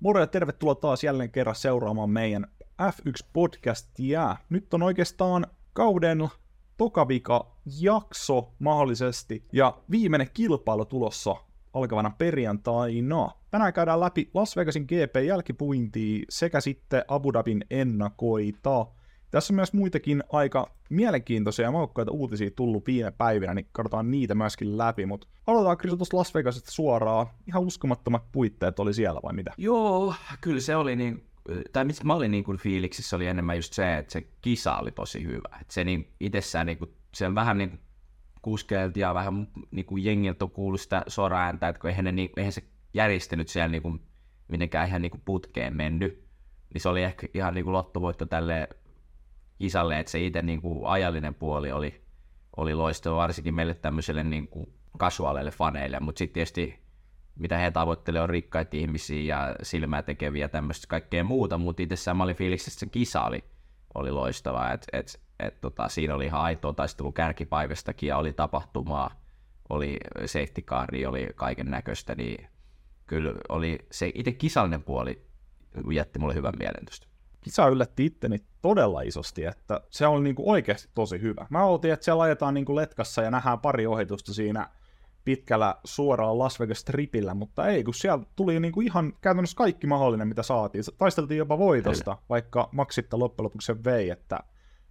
Moro ja tervetuloa taas jälleen kerran seuraamaan meidän F1-podcastia. Nyt on oikeastaan kauden tokavika jakso mahdollisesti ja viimeinen kilpailu tulossa alkavana perjantaina. Tänään käydään läpi Las Vegasin GP-jälkipuintia sekä sitten Abu Dhabin ennakoita. Tässä on myös muitakin aika mielenkiintoisia ja maukkaita uutisia tullut viime päivinä, niin katsotaan niitä myöskin läpi, mutta aloitetaan Chris tuosta Las Vegasista suoraan. Ihan uskomattomat puitteet oli siellä vai mitä? Joo, kyllä se oli niin, tai mitä mä olin niin kuin fiiliksissä oli enemmän just se, että se kisa oli tosi hyvä. Että se niin itsessään niin kuin, se on vähän niin kuskeiltiin ja vähän niin kuin jengiltä on kuullut sitä soraääntä, että kun eihän, ne, niin, eihän se järjestänyt siellä niin kuin, mitenkään ihan niin kuin putkeen mennyt, niin se oli ehkä ihan niin kuin lottovoitto tälle kisalle, että se itse niin kuin ajallinen puoli oli, oli loistava, varsinkin meille tämmöiselle niin kuin kasuaaleille faneille, mutta sitten tietysti mitä he tavoittelevat on rikkaita ihmisiä ja silmää tekeviä tämmöistä kaikkea muuta, mutta itse mä olin fiiliksissä, että se kisa oli, oli loistava, että et, et, tota, siinä oli ihan aitoa taistelu kärkipaivastakin ja oli tapahtumaa, oli safety cari, oli kaiken näköistä, niin kyllä oli se itse kisallinen puoli jätti mulle hyvän mielen kisa yllätti itteni todella isosti, että se oli niinku oikeasti tosi hyvä. Mä ootin, että siellä ajetaan niinku letkassa ja nähdään pari ohitusta siinä pitkällä suoraan Las Vegas tripillä, mutta ei, kun siellä tuli niinku ihan käytännössä kaikki mahdollinen, mitä saatiin. Taisteltiin jopa voitosta, Kyllä. vaikka Maksitta loppujen lopuksi sen vei, että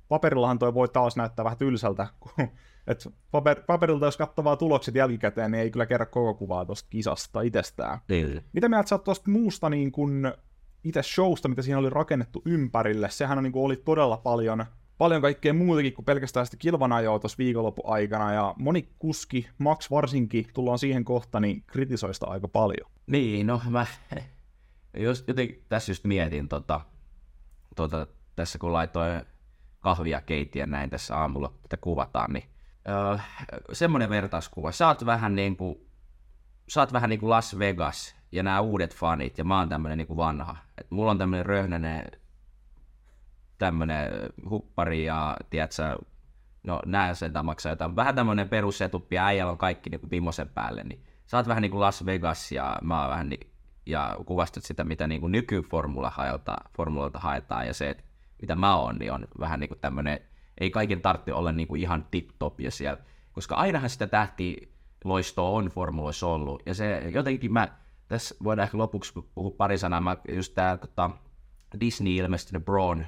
paperillahan toi voi taas näyttää vähän tylsältä, että paper, paperilta jos katsoo vaan tulokset jälkikäteen, niin ei kyllä kerro koko kuvaa tuosta kisasta itsestään. Niin. Mitä mieltä sä oot tuosta muusta niin kun itse showsta, mitä siinä oli rakennettu ympärille, sehän on, niin kuin, oli todella paljon, paljon kaikkea muutakin kuin pelkästään sitä kilvanajoa tuossa viikonlopun aikana, ja moni kuski, Max varsinkin, tullaan siihen kohtaan, niin kritisoista aika paljon. Niin, no mä jos, jotenkin tässä just mietin, tota, tota, tässä kun laitoin kahvia keittiä näin tässä aamulla, että kuvataan, niin öö, semmoinen vertauskuva. Sä oot vähän niin kuin, sä oot vähän niin kuin Las Vegas ja nämä uudet fanit, ja mä oon tämmönen niin vanha. Et mulla on tämmönen röhnänen tämmönen huppari ja, tiedätkö, no nää sen maksaa jotain. Vähän tämmönen perusetuppi ja äijällä on kaikki niin kuin päälle, niin sä oot vähän niin kuin Las Vegas ja mä oon vähän niin, ja kuvastat sitä, mitä niin kuin nykyformula haetaan, formulalta haetaan, ja se, että mitä mä oon, niin on vähän niin kuin tämmönen, ei kaiken tarvitse olla kuin ihan tip-top ja siellä, koska ainahan sitä tähti loistoa on formuloissa ollut, ja se jotenkin mä, tässä voidaan ehkä lopuksi puhua pari sanaa. Mä just tää tota, Disney ilmestynyt Braun,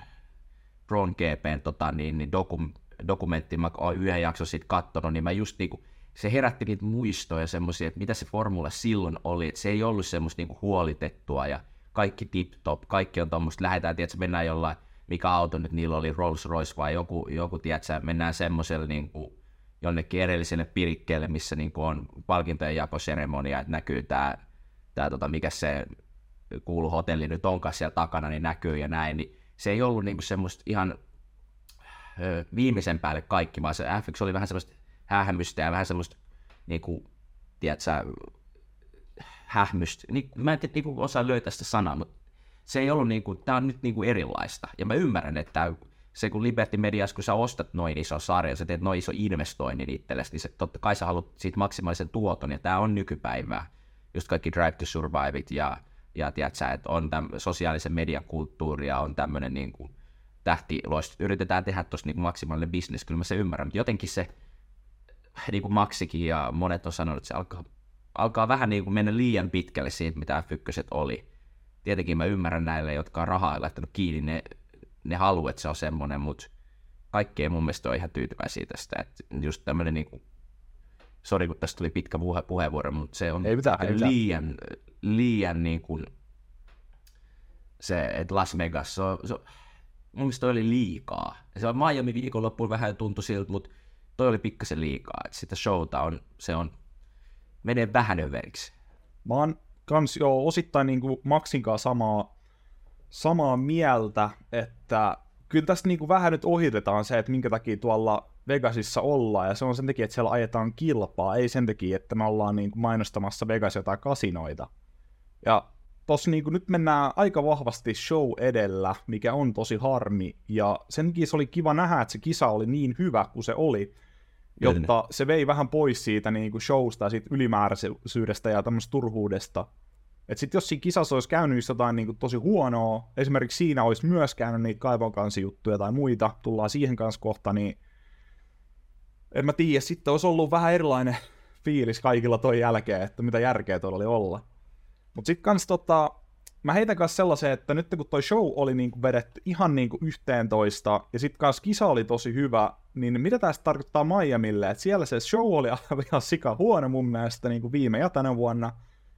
Braun GPn tota, niin, niin dokum, dokumentti, mä oon yhden jakson siitä kattonut, niin mä just niinku, se herätti niitä muistoja semmoisia, että mitä se formula silloin oli, että se ei ollut semmoista niinku huolitettua ja kaikki tip-top, kaikki on tuommoista, lähdetään, tiedätkö, mennään jollain, mikä auto nyt niillä oli, Rolls Royce vai joku, joku tiedätkö, mennään semmoiselle niinku, jonnekin erilliselle pirikkeelle, missä niinku on palkintojen jakoseremonia, että näkyy tämä tämä tota, mikä se kuulu hotelli nyt onkaan siellä takana, niin näkyy ja näin, niin se ei ollut niinku semmoista ihan ö, viimeisen päälle kaikki, vaan se FX oli vähän semmoista hähmystä ja vähän semmoista, niinku, tiedätkö, hähmystä. Niin, mä en tiedä, niinku osaa löytää sitä sanaa, mutta se ei ollut niinku, tämä on nyt niinku erilaista. Ja mä ymmärrän, että se kun Liberty Medias, kun sä ostat noin iso sarja, sä teet noin iso investoinnin itsellesi, niin se, totta kai sä haluat siitä maksimaalisen tuoton, ja tämä on nykypäivää just kaikki Drive to Surviveit ja, ja tiedätkö, että on täm, sosiaalisen median kulttuuri ja on tämmöinen niin kuin tähtiloista. Yritetään tehdä tuossa niin maksimaalinen bisnes, kyllä mä se ymmärrän, mutta jotenkin se niin kuin Maksikin ja monet on sanonut, että se alkaa, alkaa vähän niin kuin mennä liian pitkälle siitä, mitä f oli. Tietenkin mä ymmärrän näille, jotka on rahaa laittanut kiinni, ne, ne haluaa, että se on semmoinen, mutta kaikki ei mun mielestä ole ihan tyytyväisiä tästä. Että just tämmöinen niin kuin sori kun tästä tuli pitkä puhe, puheenvuoro, mutta se on ei mitään, ei liian, mitään. liian niin kuin se, että Las Vegas, se on, se on, mun mielestä toi oli liikaa. Se on Miami viikonloppuun vähän tuntui siltä, mutta toi oli pikkasen liikaa. Että sitä showta on, se on, menee vähän överiksi. Mä oon kans jo osittain niin kuin Maxin kanssa samaa, samaa mieltä, että kyllä tässä niin kuin vähän nyt ohitetaan se, että minkä takia tuolla Vegasissa ollaan, ja se on sen takia, että siellä ajetaan kilpaa, ei sen takia, että me ollaan niin kuin mainostamassa Vegas jotain kasinoita. Ja tossa niin kuin nyt mennään aika vahvasti show edellä, mikä on tosi harmi, ja sen takia se oli kiva nähdä, että se kisa oli niin hyvä kuin se oli, jotta se vei vähän pois siitä niin kuin showsta ja siitä ylimääräisyydestä ja tämmöistä turhuudesta. että sitten jos siinä kisassa olisi käynyt jotain niin kuin tosi huonoa, esimerkiksi siinä olisi myös käynyt niitä kaivonkansijuttuja tai muita, tullaan siihen kanssa kohta, niin en mä tiedä, sitten olisi ollut vähän erilainen fiilis kaikilla toi jälkeen, että mitä järkeä tuolla oli olla. Mutta sitten kans tota, mä heitän kanssa sellaisen, että nyt kun toi show oli niinku vedetty ihan niinku toista, ja sitten kanssa kisa oli tosi hyvä, niin mitä tästä tarkoittaa Miamille? Että siellä se show oli ihan sika huono mun mielestä niinku viime ja tänä vuonna,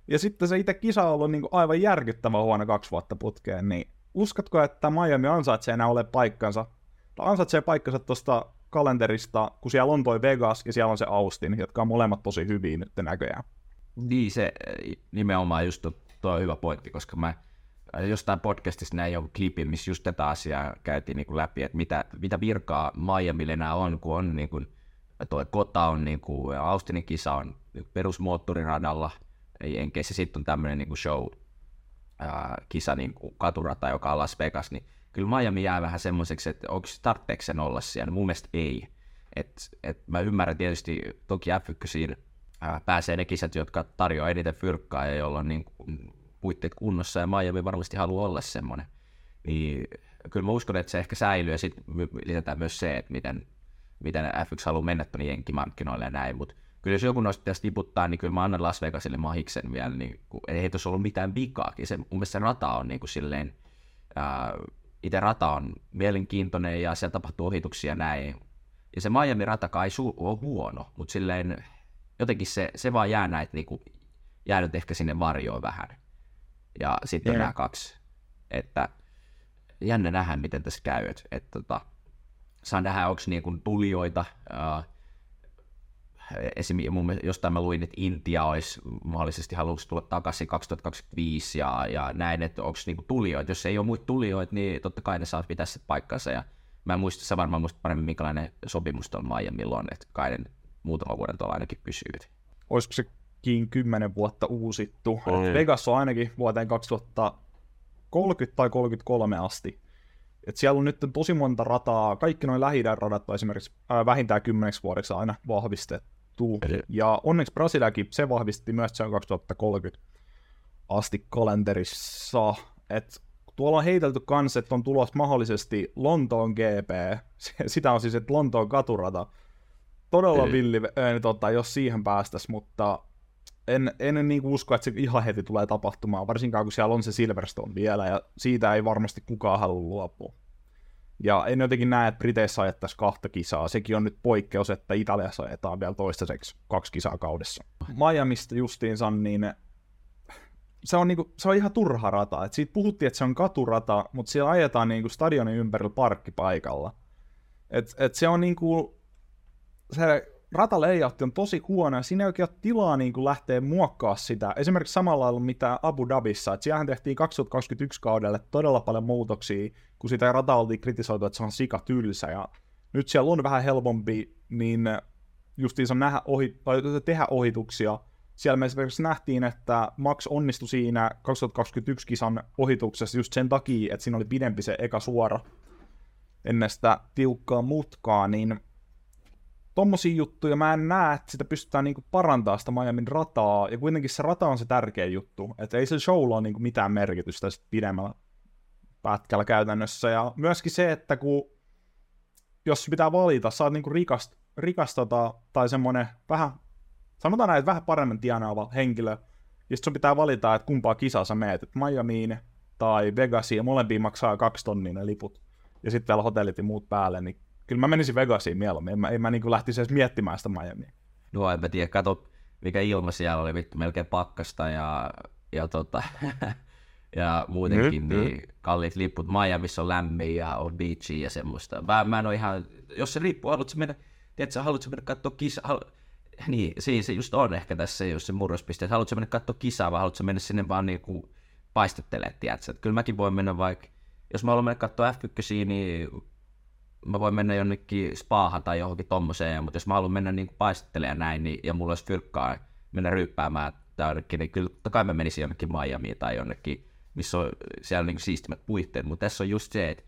ja sitten se itse kisa on ollut niinku aivan järkyttävä huono kaksi vuotta putkeen, niin uskotko, että Miami ansaitsee enää ole paikkansa, tai ansaitsee paikkansa tuosta kalenterista, kun siellä on toi Vegas ja siellä on se Austin, jotka on molemmat tosi hyviä nyt näköjään. Niin se nimenomaan just tuo on hyvä pointti, koska mä jostain podcastista näin joku klipi, missä just tätä asiaa käytiin niin kuin läpi, että mitä, mitä virkaa Miamille enää on, kun on niin kuin, tuo kota on, niin kuin, Austinin kisa on perusmoottoriradalla, enkä se sitten on tämmöinen niin show, kisa, niin kuin katurata, joka on Las Vegas, niin kyllä Miami jää vähän semmoiseksi, että onko tarpeeksi sen olla siellä, mun mielestä ei. Et, et mä ymmärrän tietysti, toki F1 pääsee ne kisat, jotka tarjoaa eniten fyrkkaa ja jolla on niin puitteet kunnossa, ja Miami varmasti haluaa olla semmoinen. Niin kyllä mä uskon, että se ehkä säilyy, ja sitten lisätään myös se, että miten, miten F1 haluaa mennä tuonne jenkkimarkkinoille ja näin, mutta kyllä jos joku noista pitäisi tiputtaa, niin kyllä mä annan Las Vegasille mahiksen vielä, niin kun, ei tuossa ollut mitään vikaakin. Se, mun mielestä se rata on niin kuin silleen, ää, itse rata on mielenkiintoinen ja siellä tapahtuu ohituksia ja näin. Ja se Miami-rata kai su- on huono, mutta silleen jotenkin se, se vaan jää näitä niin kuin, jäänyt ehkä sinne varjoon vähän. Ja sitten yeah. nämä kaksi. Että jännä nähdä, miten tässä käy. Että, että tota, saa nähdä, onko niin kuin tulijoita. Uh, mun mielestä, jostain mä luin, että Intia olisi mahdollisesti haluaisi tulla takaisin 2025 ja, ja näin, että onko niinku tulijoita. Jos ei ole muita tulijoita, niin totta kai ne saa pitää se paikkansa. Ja mä en muista, sä varmaan muista paremmin, minkälainen sopimus tuolla Miamilla on, että kai ne muutaman vuoden tuolla ainakin pysyy. Olisiko sekin kymmenen vuotta uusittu? Mm. Vegas on ainakin vuoteen 2030 tai 33 asti. Et siellä on nyt tosi monta rataa, kaikki noin lähi radat on esimerkiksi ää, vähintään kymmeneksi vuodeksi aina vahvistettu. Eli... Ja onneksi Brasiliakin se vahvisti myös se on 2030 asti kalenterissa. Et tuolla on heitelty kanssa, että on tulos mahdollisesti Lontoon GP. Sitä on siis, että Lontoon katurata todella villi, äh, tota, jos siihen päästäisiin, mutta en, en niin usko, että se ihan heti tulee tapahtumaan, varsinkaan kun siellä on se Silverstone vielä, ja siitä ei varmasti kukaan halua luopua. Ja en jotenkin näe, että Briteissä ajettaisiin kahta kisaa. Sekin on nyt poikkeus, että Italiassa ajetaan vielä toistaiseksi kaksi kisaa kaudessa. Miamista justiinsa, niin se on, niinku, se on ihan turha rata. Et siitä puhuttiin, että se on katurata, mutta siellä ajetaan niinku stadionin ympärillä parkkipaikalla. Et, et se on niinku, se rataleijotti on tosi huono, ja siinä ei oikein ole tilaa niin kuin lähteä muokkaa sitä. Esimerkiksi samalla lailla mitä Abu Dhabissa, että siellähän tehtiin 2021 kaudelle todella paljon muutoksia, kun sitä rata oltiin kritisoitu, että se on sika tylsä, ja nyt siellä on vähän helpompi, niin justiinsa nähdä ohi, tai tehdä ohituksia. Siellä me esimerkiksi nähtiin, että Max onnistui siinä 2021 kisan ohituksessa just sen takia, että siinä oli pidempi se eka suora ennen sitä tiukkaa mutkaa, niin tommosia juttuja. Mä en näe, että sitä pystytään niinku parantaa sitä Miamin rataa, ja kuitenkin se rata on se tärkeä juttu, että ei se showlla ole niinku mitään merkitystä sit pidemmällä pätkällä käytännössä, ja myöskin se, että kun jos pitää valita, sä oot niinku rikast, rikas tota, tai semmonen vähän, sanotaan näin, että vähän paremmin tienaava henkilö, ja sit sun pitää valita, että kumpaa kisaa sä meet, että Miamiin tai Vegasiin, ja molempiin maksaa kaksi tonnia ne liput, ja sitten vielä hotellit ja muut päälle, niin kyllä mä menisin Vegasiin mieluummin, en mä, en mä niin lähtisi edes miettimään sitä Miamia. No en mä tiedä, kato mikä ilma siellä oli, vittu melkein pakkasta ja, ja, tota, ja muutenkin nyt, niin nyt. kalliit liput. Miamiissa on lämmin ja on beachi ja semmoista. Mä, mä en ole ihan, jos se riippuu, haluatko mennä, tiedätkö, haluatko mennä katsoa kisa, halu, niin, siinä se just on ehkä tässä just se murrospiste, että haluatko mennä katsoa kisaa vai haluatko mennä sinne vaan niinku paistettelemaan, tiedätkö? Että kyllä mäkin voin mennä vaikka, jos mä haluan mennä katsoa F1, niin mä voin mennä jonnekin spaahan tai johonkin tommoseen, mutta jos mä haluan mennä niin paistettelemaan näin, niin, ja mulla olisi fyrkkaa mennä ryyppäämään tai jonnekin, niin kyllä totta kai mä menisin jonnekin Miamiin tai jonnekin, missä on siellä niin siistimät puitteet, mutta tässä on just se, että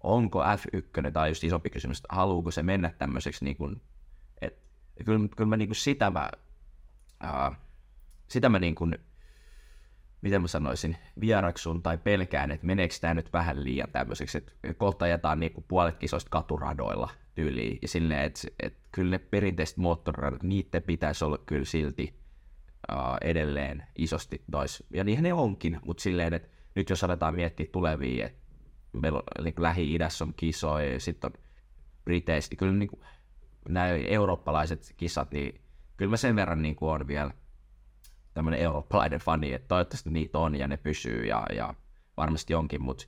onko F1, tai just isompi kysymys, että haluuko se mennä tämmöiseksi, niin kuin, että kyllä, kyllä mä niin kuin sitä mä, ää, sitä mä niin kuin miten mä sanoisin, vieraksun tai pelkään, että meneekö tämä nyt vähän liian tämmöiseksi, että kohta ajetaan niinku puolet kisoista katuradoilla tyyliin, ja silleen, että, että kyllä ne perinteiset moottoriradat, niiden pitäisi olla kyllä silti uh, edelleen isosti nois, ja niinhän ne onkin, mutta silleen, että nyt jos aletaan miettiä tulevia, että meillä on, niin Lähi-idässä on kisoja, ja sitten on Briteissä, niin kyllä niin kuin, nämä eurooppalaiset kisat, niin kyllä mä sen verran niin kuin on vielä tämmöinen eurooppalainen fani, että toivottavasti niitä on ja ne pysyy ja, ja varmasti onkin, mutta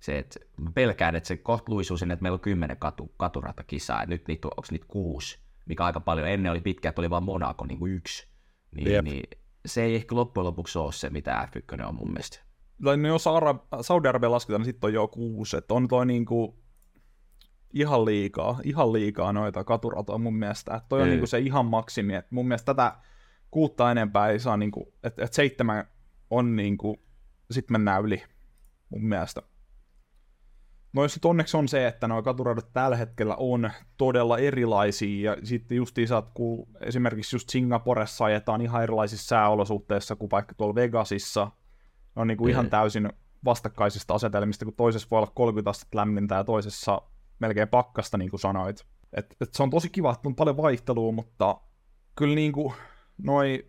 se, että mä pelkään, että se kohta luisuu sinne, että meillä on kymmenen katu, katuratakisaa, ja nyt niitä, onko niitä kuusi, mikä aika paljon, ennen oli pitkä, että oli vain Monaco niin kuin yksi, niin, niin, se ei ehkä loppujen lopuksi ole se, mitä F1 on mun mielestä. Tai no jos Arab- Saudi-Arabia lasketaan, niin sitten on jo kuusi, että on toi niinku ihan liikaa, ihan liikaa noita katuratoja mun mielestä, että toi on niinku se ihan maksimi, että mun mielestä tätä kuutta enempää ei saa, niinku, että et seitsemän on niinku, sit mennään yli mun mielestä. No jos onneksi on se, että nuo katuradat tällä hetkellä on todella erilaisia, ja sitten just saat, kun esimerkiksi just Singaporessa ajetaan ihan erilaisissa sääolosuhteissa kuin vaikka tuolla Vegasissa, ne on niin kuin ihan täysin vastakkaisista asetelmista, kun toisessa voi olla 30 astetta lämmintä ja toisessa melkein pakkasta, niin kuin sanoit. Et, et se on tosi kiva, että on paljon vaihtelua, mutta kyllä niin kuin noi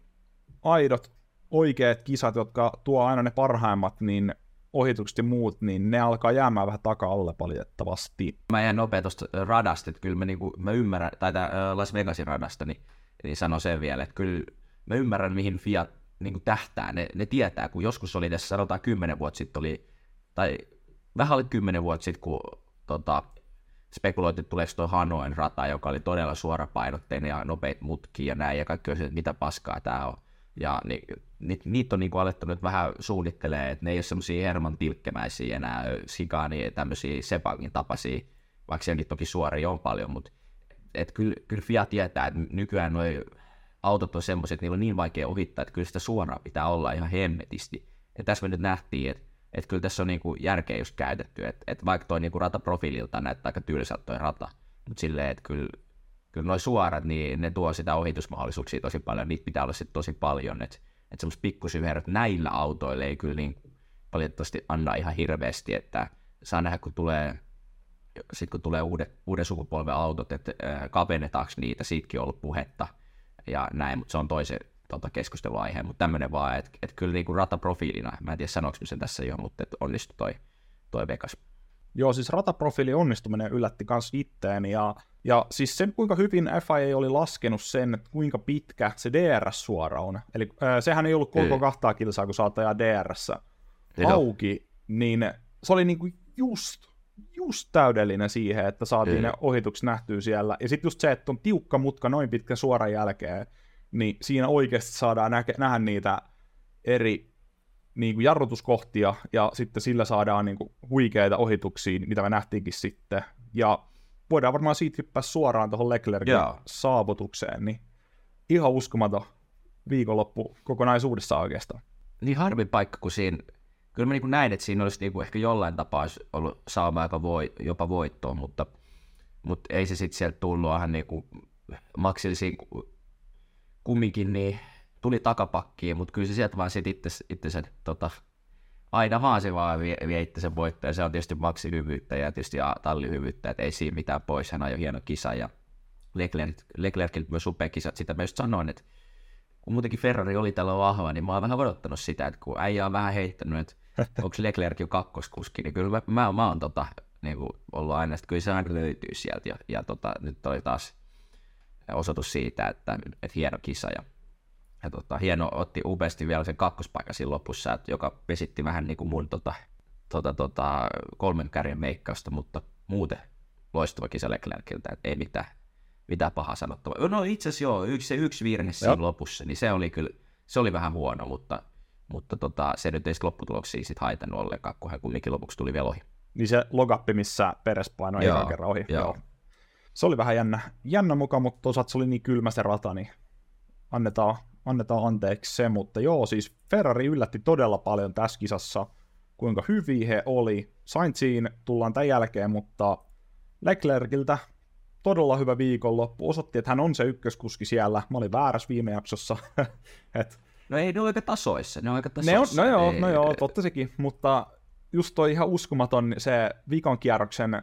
aidot oikeat kisat, jotka tuo aina ne parhaimmat, niin ohitukset ja muut, niin ne alkaa jäämään vähän taka-alle valitettavasti. Mä jään nopea tuosta radasta, että kyllä mä, niinku, mä ymmärrän, tai tää Las Vegasin radasta, niin, niin sano sen vielä, että kyllä mä ymmärrän, mihin Fiat niin tähtää. Ne, ne tietää, kun joskus oli tässä, sanotaan kymmenen vuotta sitten oli, tai vähän oli kymmenen vuotta sitten, kun tota, spekuloitiin, että tuleeko tuo Hanoen rata, joka oli todella suorapainotteinen ja nopeat mutkia ja näin, ja kaikki olisi, että mitä paskaa tämä on. Ja ni, ni, niitä on niinku nyt vähän suunnittelee, että ne ei ole semmoisia Herman Tilkkemäisiä enää, Sikani, tämmöisiä Sepangin tapaisia, vaikka sielläkin toki suoria on paljon, mutta et kyllä, kyllä Fiat tietää, että nykyään nuo autot on semmoiset, että niillä on niin vaikea ohittaa, että kyllä sitä suoraan pitää olla ihan hemmetisti. Ja tässä me nyt nähtiin, että että kyllä tässä on niinku järkeä just käytetty, että et vaikka toi niinku rataprofiililta näyttää aika tylsältä toi rata, mutta silleen, että kyllä, kyllä noin suorat, niin ne tuo sitä ohitusmahdollisuuksia tosi paljon, niitä pitää olla sitten tosi paljon, että et semmoista pikkusyverot näillä autoilla ei kyllä niin valitettavasti anna ihan hirveästi, että saa nähdä, kun tulee sitten kun tulee uudet, uuden sukupolven autot, että äh, kavennetaanko niitä, siitäkin on ollut puhetta ja näin, mutta se on toisen, tota, keskusteluaihe, mutta tämmöinen vaan, että et kyllä niinku rataprofiilina, mä en tiedä sanoinko sen tässä jo, mutta et onnistui toi, toi Vegas. Joo, siis rataprofiili onnistuminen yllätti myös itteen, ja, ja siis sen kuinka hyvin FIA oli laskenut sen, että kuinka pitkä se DRS-suora on. Eli äh, sehän ei ollut koko kahtaa kilsaa, kun saat ajaa DRS auki, niin se oli niinku just, just täydellinen siihen, että saatiin ne ohitukset nähtyä siellä. Ja sitten just se, että on tiukka mutka noin pitkän suoran jälkeen, niin siinä oikeasti saadaan nä- nähdä niitä eri niin kuin jarrutuskohtia, ja sitten sillä saadaan niin kuin huikeita ohituksia, mitä me nähtiinkin sitten. Ja voidaan varmaan siitä hyppää suoraan tuohon Leclercin yeah. saavutukseen, niin ihan uskomaton viikonloppu kokonaisuudessa oikeastaan. Niin harmi paikka, kun siinä, kyllä mä niin näin, että siinä olisi niin kuin ehkä jollain tapaa ollut saama aika voi, jopa voittoa, mutta, mutta ei se sitten sieltä tullut ihan niin kuin maksillisiin kumminkin niin tuli takapakkiin, mutta kyllä se sieltä vaan sitten itse, itse sen, tota, aina vaan se vaan vie, vie itse sen voittaja. Se on tietysti maksihyvyyttä ja tietysti tallihyvyyttä, että ei siinä mitään pois. Hän ajoi hieno kisa ja Leclerc, Leclerciltä myös upea kisa. Sitä just sanoin, että kun muutenkin Ferrari oli tällä vahva, niin mä oon vähän odottanut sitä, että kun äijä on vähän heittänyt, että onko Leclerc jo kakkoskuski, niin kyllä mä, mä, mä oon tota, niin kuin ollut aina, että kyllä se aina löytyy sieltä. Ja, ja tota, nyt oli taas osoitus siitä, että, että hieno kisa ja, ja tota, hieno otti upeasti vielä sen kakkospaikan siinä lopussa, että, joka vesitti vähän niin kuin mun tota, tota, tota, kolmen kärjen meikkausta, mutta muuten loistava kisa Leclerciltä, että ei mitään, mitään pahaa sanottavaa. No itse asiassa joo, yksi, se yksi virhe siinä Jop. lopussa, niin se oli kyllä, se oli vähän huono, mutta, mutta tota, se nyt ei sitten lopputuloksia sit haitannut ollenkaan, kun hän kumminkin lopuksi tuli vielä ohi. Niin se logappi, missä Peres painoi ekan kerran ohi. Joo. joo se oli vähän jännä, jännä mukaan, mutta toisaalta se oli niin kylmä se rata, niin annetaan, annetaan anteeksi se, mutta joo, siis Ferrari yllätti todella paljon tässä kisassa, kuinka hyviä he oli. Sainziin tullaan tämän jälkeen, mutta Leclerciltä todella hyvä viikonloppu. Osoitti, että hän on se ykköskuski siellä. Mä olin väärässä viime jaksossa. Et No ei ne ole aika tasoissa, ne on aika Ne on, tasoissa. no joo, ei, no joo, totta sekin, mutta just toi ihan uskomaton se vikan kierroksen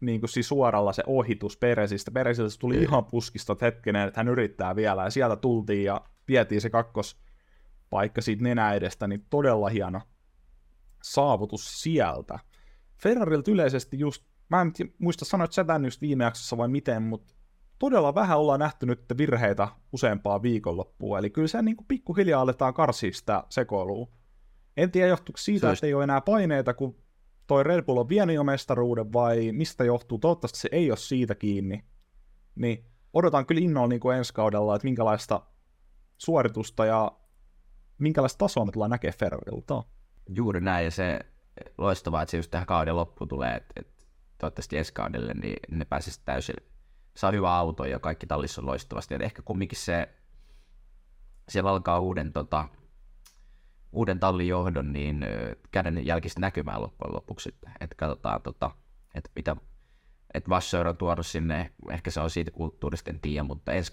niin kuin siis suoralla se ohitus Peresistä. Peresistä se tuli Ei. ihan puskista että hetkinen, että hän yrittää vielä, ja sieltä tultiin ja vietiin se kakkospaikka siitä nenä edestä, niin todella hieno saavutus sieltä. Ferrarilta yleisesti just, mä en muista sanoit sä tän just viime jaksossa vai miten, mutta todella vähän ollaan nähty nyt virheitä useampaa viikonloppua, eli kyllä se niin kuin pikkuhiljaa aletaan karsia sitä sekoilua. En tiedä johtuuko siitä, Se olisi- että ei ole enää paineita, kun toi Red Bull on vienyt jo mestaruuden, vai mistä johtuu, toivottavasti se ei ole siitä kiinni. Niin odotan kyllä innolla niin kuin ensi kaudella, että minkälaista suoritusta ja minkälaista tasoa me tullaan näkemään Ferrarilta. Juuri näin, ja se loistavaa, että se just tähän kauden loppuun tulee, että, että toivottavasti ensi kaudelle niin ne pääsisi täysin, saa hyvä auto ja kaikki tallissa on loistavasti, ja ehkä kumminkin se, siellä alkaa uuden, tota, uuden tallin johdon, niin käden jälkistä näkymään loppujen lopuksi, että, katsotaan, tota, että mitä, että Vasseur on tuonut sinne, ehkä se on siitä kulttuurista, en tiedä, mutta ensi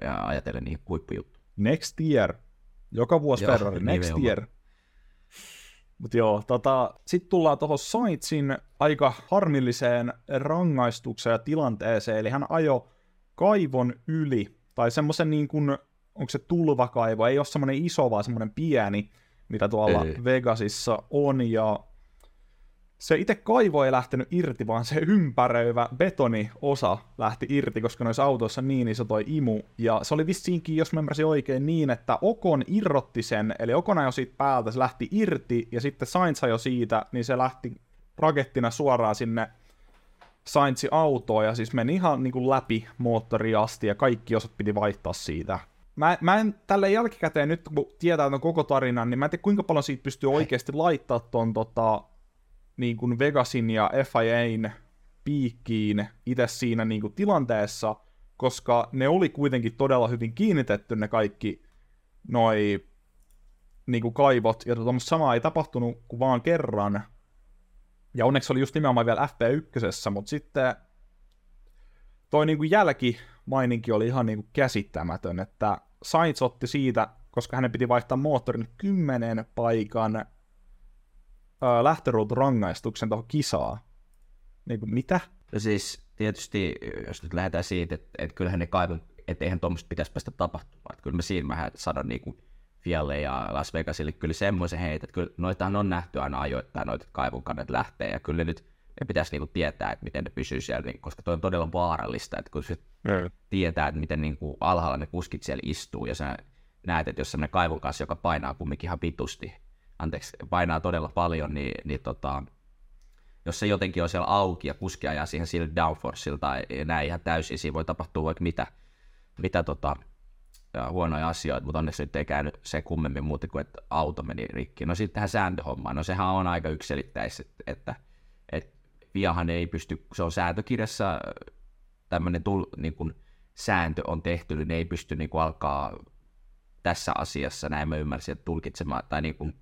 ja ajatellen niin huippujuttu. Next year. Joka vuosi Joo, Ferrari, next nimenomaan. year. Mutta joo, tota, sitten tullaan tuohon Sainzin aika harmilliseen rangaistukseen ja tilanteeseen, eli hän ajo kaivon yli, tai semmoisen niin kuin, onko se tulvakaivo, ei ole semmoinen iso, vaan semmoinen pieni, mitä tuolla Ei. Vegasissa on, ja se itse kaivo ei lähtenyt irti, vaan se ympäröivä betoniosa lähti irti, koska noissa autoissa niin iso toi imu. Ja se oli vissiinkin, jos mä ymmärsin oikein, niin, että Okon irrotti sen, eli Okon ajoi siitä päältä, se lähti irti, ja sitten Sainz jo siitä, niin se lähti rakettina suoraan sinne Sainzin autoon, ja siis meni ihan niin kuin läpi moottoria asti, ja kaikki osat piti vaihtaa siitä. Mä, mä en tälle jälkikäteen nyt, kun tietää ton koko tarinan, niin mä en tiedä kuinka paljon siitä pystyy oikeasti laittaa ton tota, niin kuin Vegasin ja FIAin piikkiin itse siinä niin kuin tilanteessa, koska ne oli kuitenkin todella hyvin kiinnitetty ne kaikki noi niin kuin kaivot, ja tuommoista samaa ei tapahtunut kuin vaan kerran. Ja onneksi oli just nimenomaan vielä FP1, mutta sitten toi niin kuin jälkimaininki oli ihan niin kuin käsittämätön, että Sainz otti siitä, koska hänen piti vaihtaa moottorin kymmenen paikan lähtöruuturangaistuksen tuohon kisaa. Niin kuin, mitä? No siis tietysti, jos nyt lähdetään siitä, että, että kyllähän ne kaivon, että eihän tuommoista pitäisi päästä tapahtumaan. Että kyllä mä siinä vähän sanon niin kuin Fialle ja Las Vegasille kyllä semmoisen heitä, että kyllä noitahan on nähty aina ajoittain, noita kaivon kannet lähtee, ja kyllä nyt ne pitäisi niinku tietää, että miten ne pysyy siellä, niin- koska toi on todella vaarallista, että kun se tietää, että miten niinku alhaalla ne kuskit siellä istuu, ja sä näet, että jos semmoinen kaivon kanssa, joka painaa kumminkin ihan vitusti, anteeksi, painaa todella paljon, niin, niin tota, jos se jotenkin on siellä auki ja kuski ajaa siihen sille downforceilla tai näin ihan täysin, siinä voi tapahtua vaikka mitä, mitä tota, ja huonoja asioita, mutta onneksi nyt ei käynyt se kummemmin muuta kuin, että auto meni rikki. No sitten tähän sääntöhommaan, no sehän on aika yksilittäistä, että, että Viahan ei pysty, se on sääntökirjassa tämmöinen tul, niin kuin sääntö on tehty, niin ne ei pysty niin kuin alkaa tässä asiassa, näin mä ymmärsin, että tulkitsemaan tai niin kuin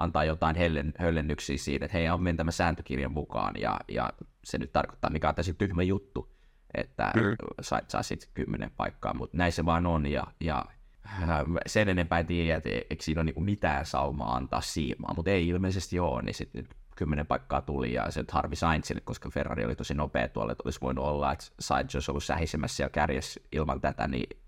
antaa jotain hellen, höllennyksiä siitä, että hei, on mentävä sääntökirjan mukaan, ja, ja se nyt tarkoittaa, mikä on täysin tyhmä juttu, että Mm. sait saa sitten kymmenen paikkaa, mutta näin se vaan on, ja, ja äh, sen enempää en tiedä, että eikö siinä ole niinku mitään saumaa antaa siimaa, mutta ei ilmeisesti ole, niin sitten kymmenen paikkaa tuli, ja se harvi Sainzille, koska Ferrari oli tosi nopea tuolle, että olisi voinut olla, että Sainz olisi ollut sähisemässä siellä kärjessä ilman tätä, niin,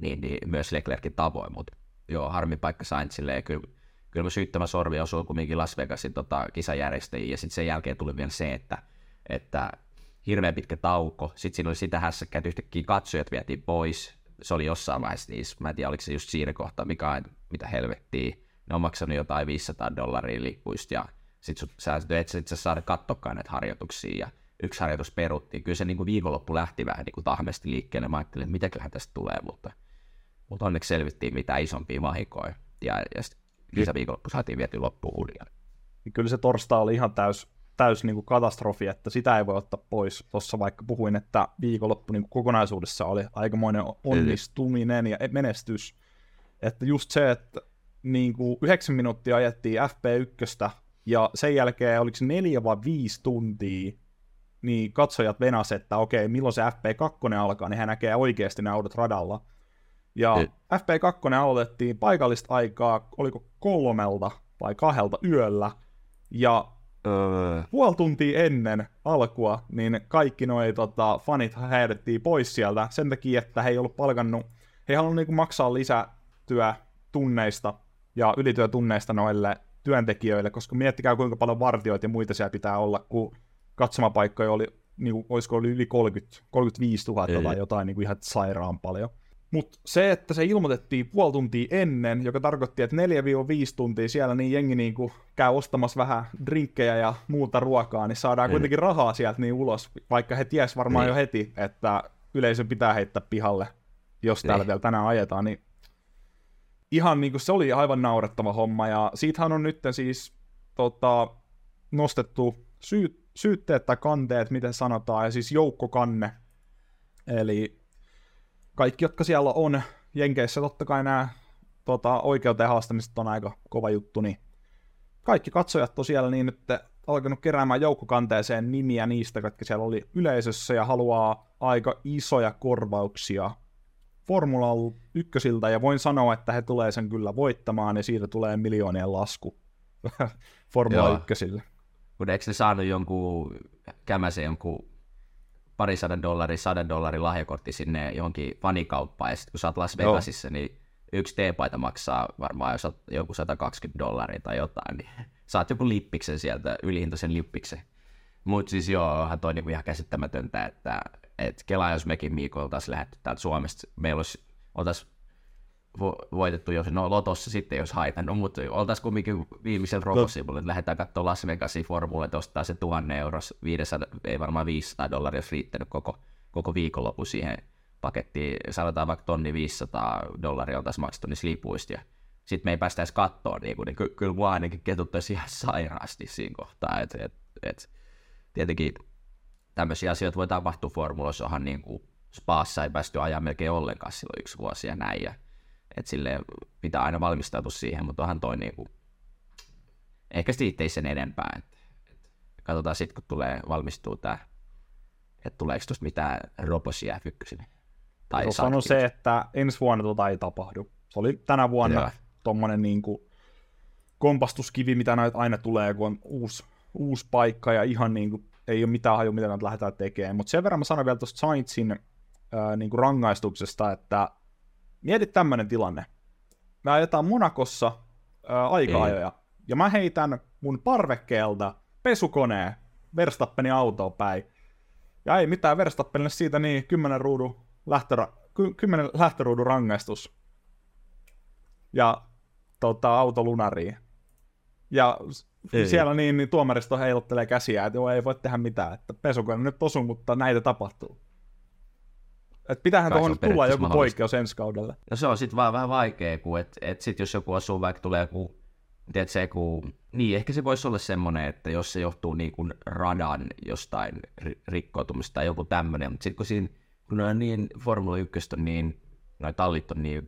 niin, niin myös Leclerkin tavoin, mutta joo, harmi paikka Sainzille, ja kyllä, kyllä mä syyttämä sorvi osui kumminkin Las Vegasin tota, kisajärjestäjiin, ja sitten sen jälkeen tuli vielä se, että, että hirveän pitkä tauko, sitten siinä oli sitä hässäkkää, että yhtäkkiä katsojat vietiin pois, se oli jossain vaiheessa niissä, mä en tiedä oliko se just siinä kohtaa, mikä mitä helvettiä, ne on maksanut jotain 500 dollaria lipuista, ja sit sut, sä et sä itse saada katsokaan näitä harjoituksia, ja yksi harjoitus peruttiin, kyllä se niin kuin viikonloppu lähti vähän niin kuin tahmesti liikkeelle, mä ajattelin, että mitäköhän tästä tulee, mutta, mutta onneksi selvittiin mitä isompia vahinkoja, ja, ja sitten kisaviikonloppu saatiin viety loppuun uudelleen. Niin kyllä se torstai oli ihan täys, täys niin kuin katastrofi, että sitä ei voi ottaa pois. Tuossa vaikka puhuin, että viikonloppu niin kuin kokonaisuudessa oli aikamoinen onnistuminen ja menestys. Että just se, että niin kuin 9 minuuttia ajettiin FP1, ja sen jälkeen oliko se neljä vai viisi tuntia, niin katsojat venas, että okei, milloin se FP2 alkaa, niin hän näkee oikeasti ne autot radalla. Ja mm. FP2 aloitettiin paikallista aikaa, oliko kolmelta vai kahdelta yöllä, ja öö. puoli tuntia ennen alkua, niin kaikki noi tota, fanit häirittiin pois sieltä sen takia, että he ei ollut palkannut, he ei halunnut niinku maksaa lisätyötunneista ja ylityötunneista noille työntekijöille, koska miettikää kuinka paljon vartioita ja muita siellä pitää olla, kun katsomapaikkoja oli, niin kuin, olisiko oli yli 30, 35 000 ei. tai jotain niin kuin ihan sairaan paljon. Mutta se, että se ilmoitettiin puoli tuntia ennen, joka tarkoitti, että 4-5 tuntia siellä niin jengi niin kuin käy ostamassa vähän drinkkejä ja muuta ruokaa, niin saadaan ei. kuitenkin rahaa sieltä niin ulos, vaikka he ties varmaan ei. jo heti, että yleisö pitää heittää pihalle, jos täällä vielä tänään ajetaan, niin ihan niin kuin se oli aivan naurettava homma, ja siitähän on nyt siis tota, nostettu syyt, syytteet tai kanteet, miten sanotaan, ja siis joukkokanne, eli kaikki, jotka siellä on Jenkeissä, totta kai nämä tota, oikeuteen haastamiset on aika kova juttu, niin kaikki katsojat on siellä niin nyt alkanut keräämään joukkokanteeseen nimiä niistä, jotka siellä oli yleisössä ja haluaa aika isoja korvauksia Formula ykkösiltä, ja voin sanoa, että he tulee sen kyllä voittamaan, ja siitä tulee miljoonien lasku Formula Joo. ykkösille. Mutta eikö ne saanut jonkun kämäsen jonkun parisadan dollari, sadan dollarin lahjakortti sinne johonkin fanikauppaan, ja sitten kun sä oot Las Vegasissa, Joo. niin yksi teepaita maksaa varmaan, jos joku 120 dollaria tai jotain, niin saat joku lippiksen sieltä, ylihintaisen lippiksen. Mutta siis joo, onhan toi niinku ihan käsittämätöntä, että et Kela, jos mekin Miiko oltaisiin lähdetty täältä Suomesta, meillä olisi, oltaisiin vo- voitettu jos, no Lotossa sitten jos haitannut, mutta oltaisiin kumminkin viimeisellä Rokosivulla, että lähdetään katsomaan Las Vegasin formula, että ostaa se 1000 euros, 500, ei varmaan 500 dollaria olisi riittänyt koko, koko viikonloppu siihen pakettiin, sanotaan vaikka tonni 500 dollaria oltaisiin maksettu niistä lipuista, ja sitten me ei päästä edes katsoa, niin, kuin, niin ky- kyllä mua ainakin ketuttaisi ihan sairaasti siinä kohtaa, että et, et, tietenkin tämmöisiä asioita voi tapahtua formuloissa, onhan niin kuin Spaassa ei päästy ajaa melkein ollenkaan silloin yksi vuosi ja näin, ja et sille pitää aina valmistautua siihen, mutta onhan toi niin kuin, ehkä siitä ei sen enempää, et, et, katsotaan sitten, kun tulee valmistuu tämä, että tuleeko tuosta mitään robosia F1. Tai on se, että ensi vuonna tota ei tapahdu. Se oli tänä vuonna tuommoinen niin kuin kompastuskivi, mitä näitä aina tulee, kun on uusi, uusi paikka ja ihan niin kuin ei ole mitään haju, mitä näitä lähdetään tekemään. Mutta sen verran mä sanon vielä tuosta Saintsin äh, niin kuin rangaistuksesta, että mieti tämmöinen tilanne. Me ajetaan Monakossa äh, aika-ajoja, ja mä heitän mun parvekkeelta pesukoneen Verstappenin autoon päin. Ja ei mitään Verstappenille siitä niin 10 ruudun lähtörä, 10 lähtöruudun rangaistus. Ja tota, auto lunariin. Ja ei. siellä niin, niin tuomaristo heiluttelee käsiä, että joo, ei voi tehdä mitään, että pesukone nyt osu, mutta näitä tapahtuu. Että pitäähän tuohon tulla joku poikkeus ensi kaudella. No se on sitten vaan vähän vaikea, kun et, et sit jos joku osuu, vaikka tulee joku, tiedätkö, joku, niin ehkä se voisi olla semmoinen, että jos se johtuu niin kuin radan jostain rikkoutumista tai joku tämmöinen, mutta sitten kun siinä, kun on niin, Formula 1 on niin, noin tallit on niin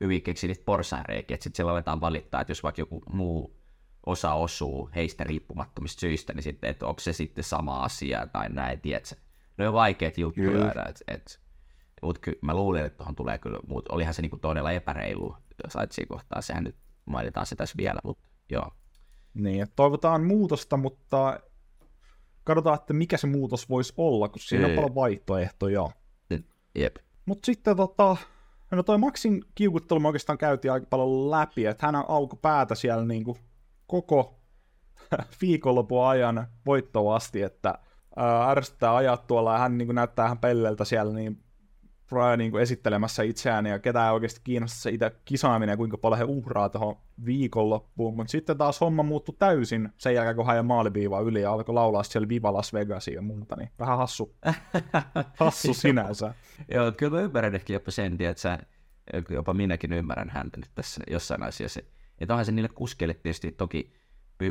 hyvin keksi niitä porsaanreikiä, että sitten siellä aletaan valittaa, että jos vaikka joku muu osa osuu heistä riippumattomista syistä, niin sitten, että onko se sitten sama asia tai näin, tiedätkö? Ne on vaikeat juttuja, että et, mutta ky- mä luulen, että tuohon tulee kyllä, mutta olihan se niinku todella epäreilu siinä kohtaa, sehän nyt mainitaan se tässä vielä, mutta joo. Niin, että toivotaan muutosta, mutta katsotaan, että mikä se muutos voisi olla, kun siinä on paljon vaihtoehtoja. Jep. Mutta sitten tota, no toi Maxin kiukuttelu me oikeastaan käytiin aika paljon läpi, että hän auko päätä siellä niinku koko viikonlopun ajan voittoon asti, että ää, ärsyttää ajat tuolla. Ja hän niin kuin, näyttää ihan pelleltä siellä niin, niin kuin esittelemässä itseään ja ketään oikeasti kiinnostaa se itse kisaaminen ja kuinka paljon he uhraa tuohon viikonloppuun, mutta sitten taas homma muuttui täysin sen jälkeen, kun hän maaliviiva yli ja alkoi laulaa siellä Viva Las Vegasia ja muuta, niin vähän hassu, hassu sinänsä. Joo, kyllä mä ymmärrän ehkä jopa sen, että jopa minäkin ymmärrän häntä nyt tässä jossain asiassa, että onhan se niille kuskeille tietysti toki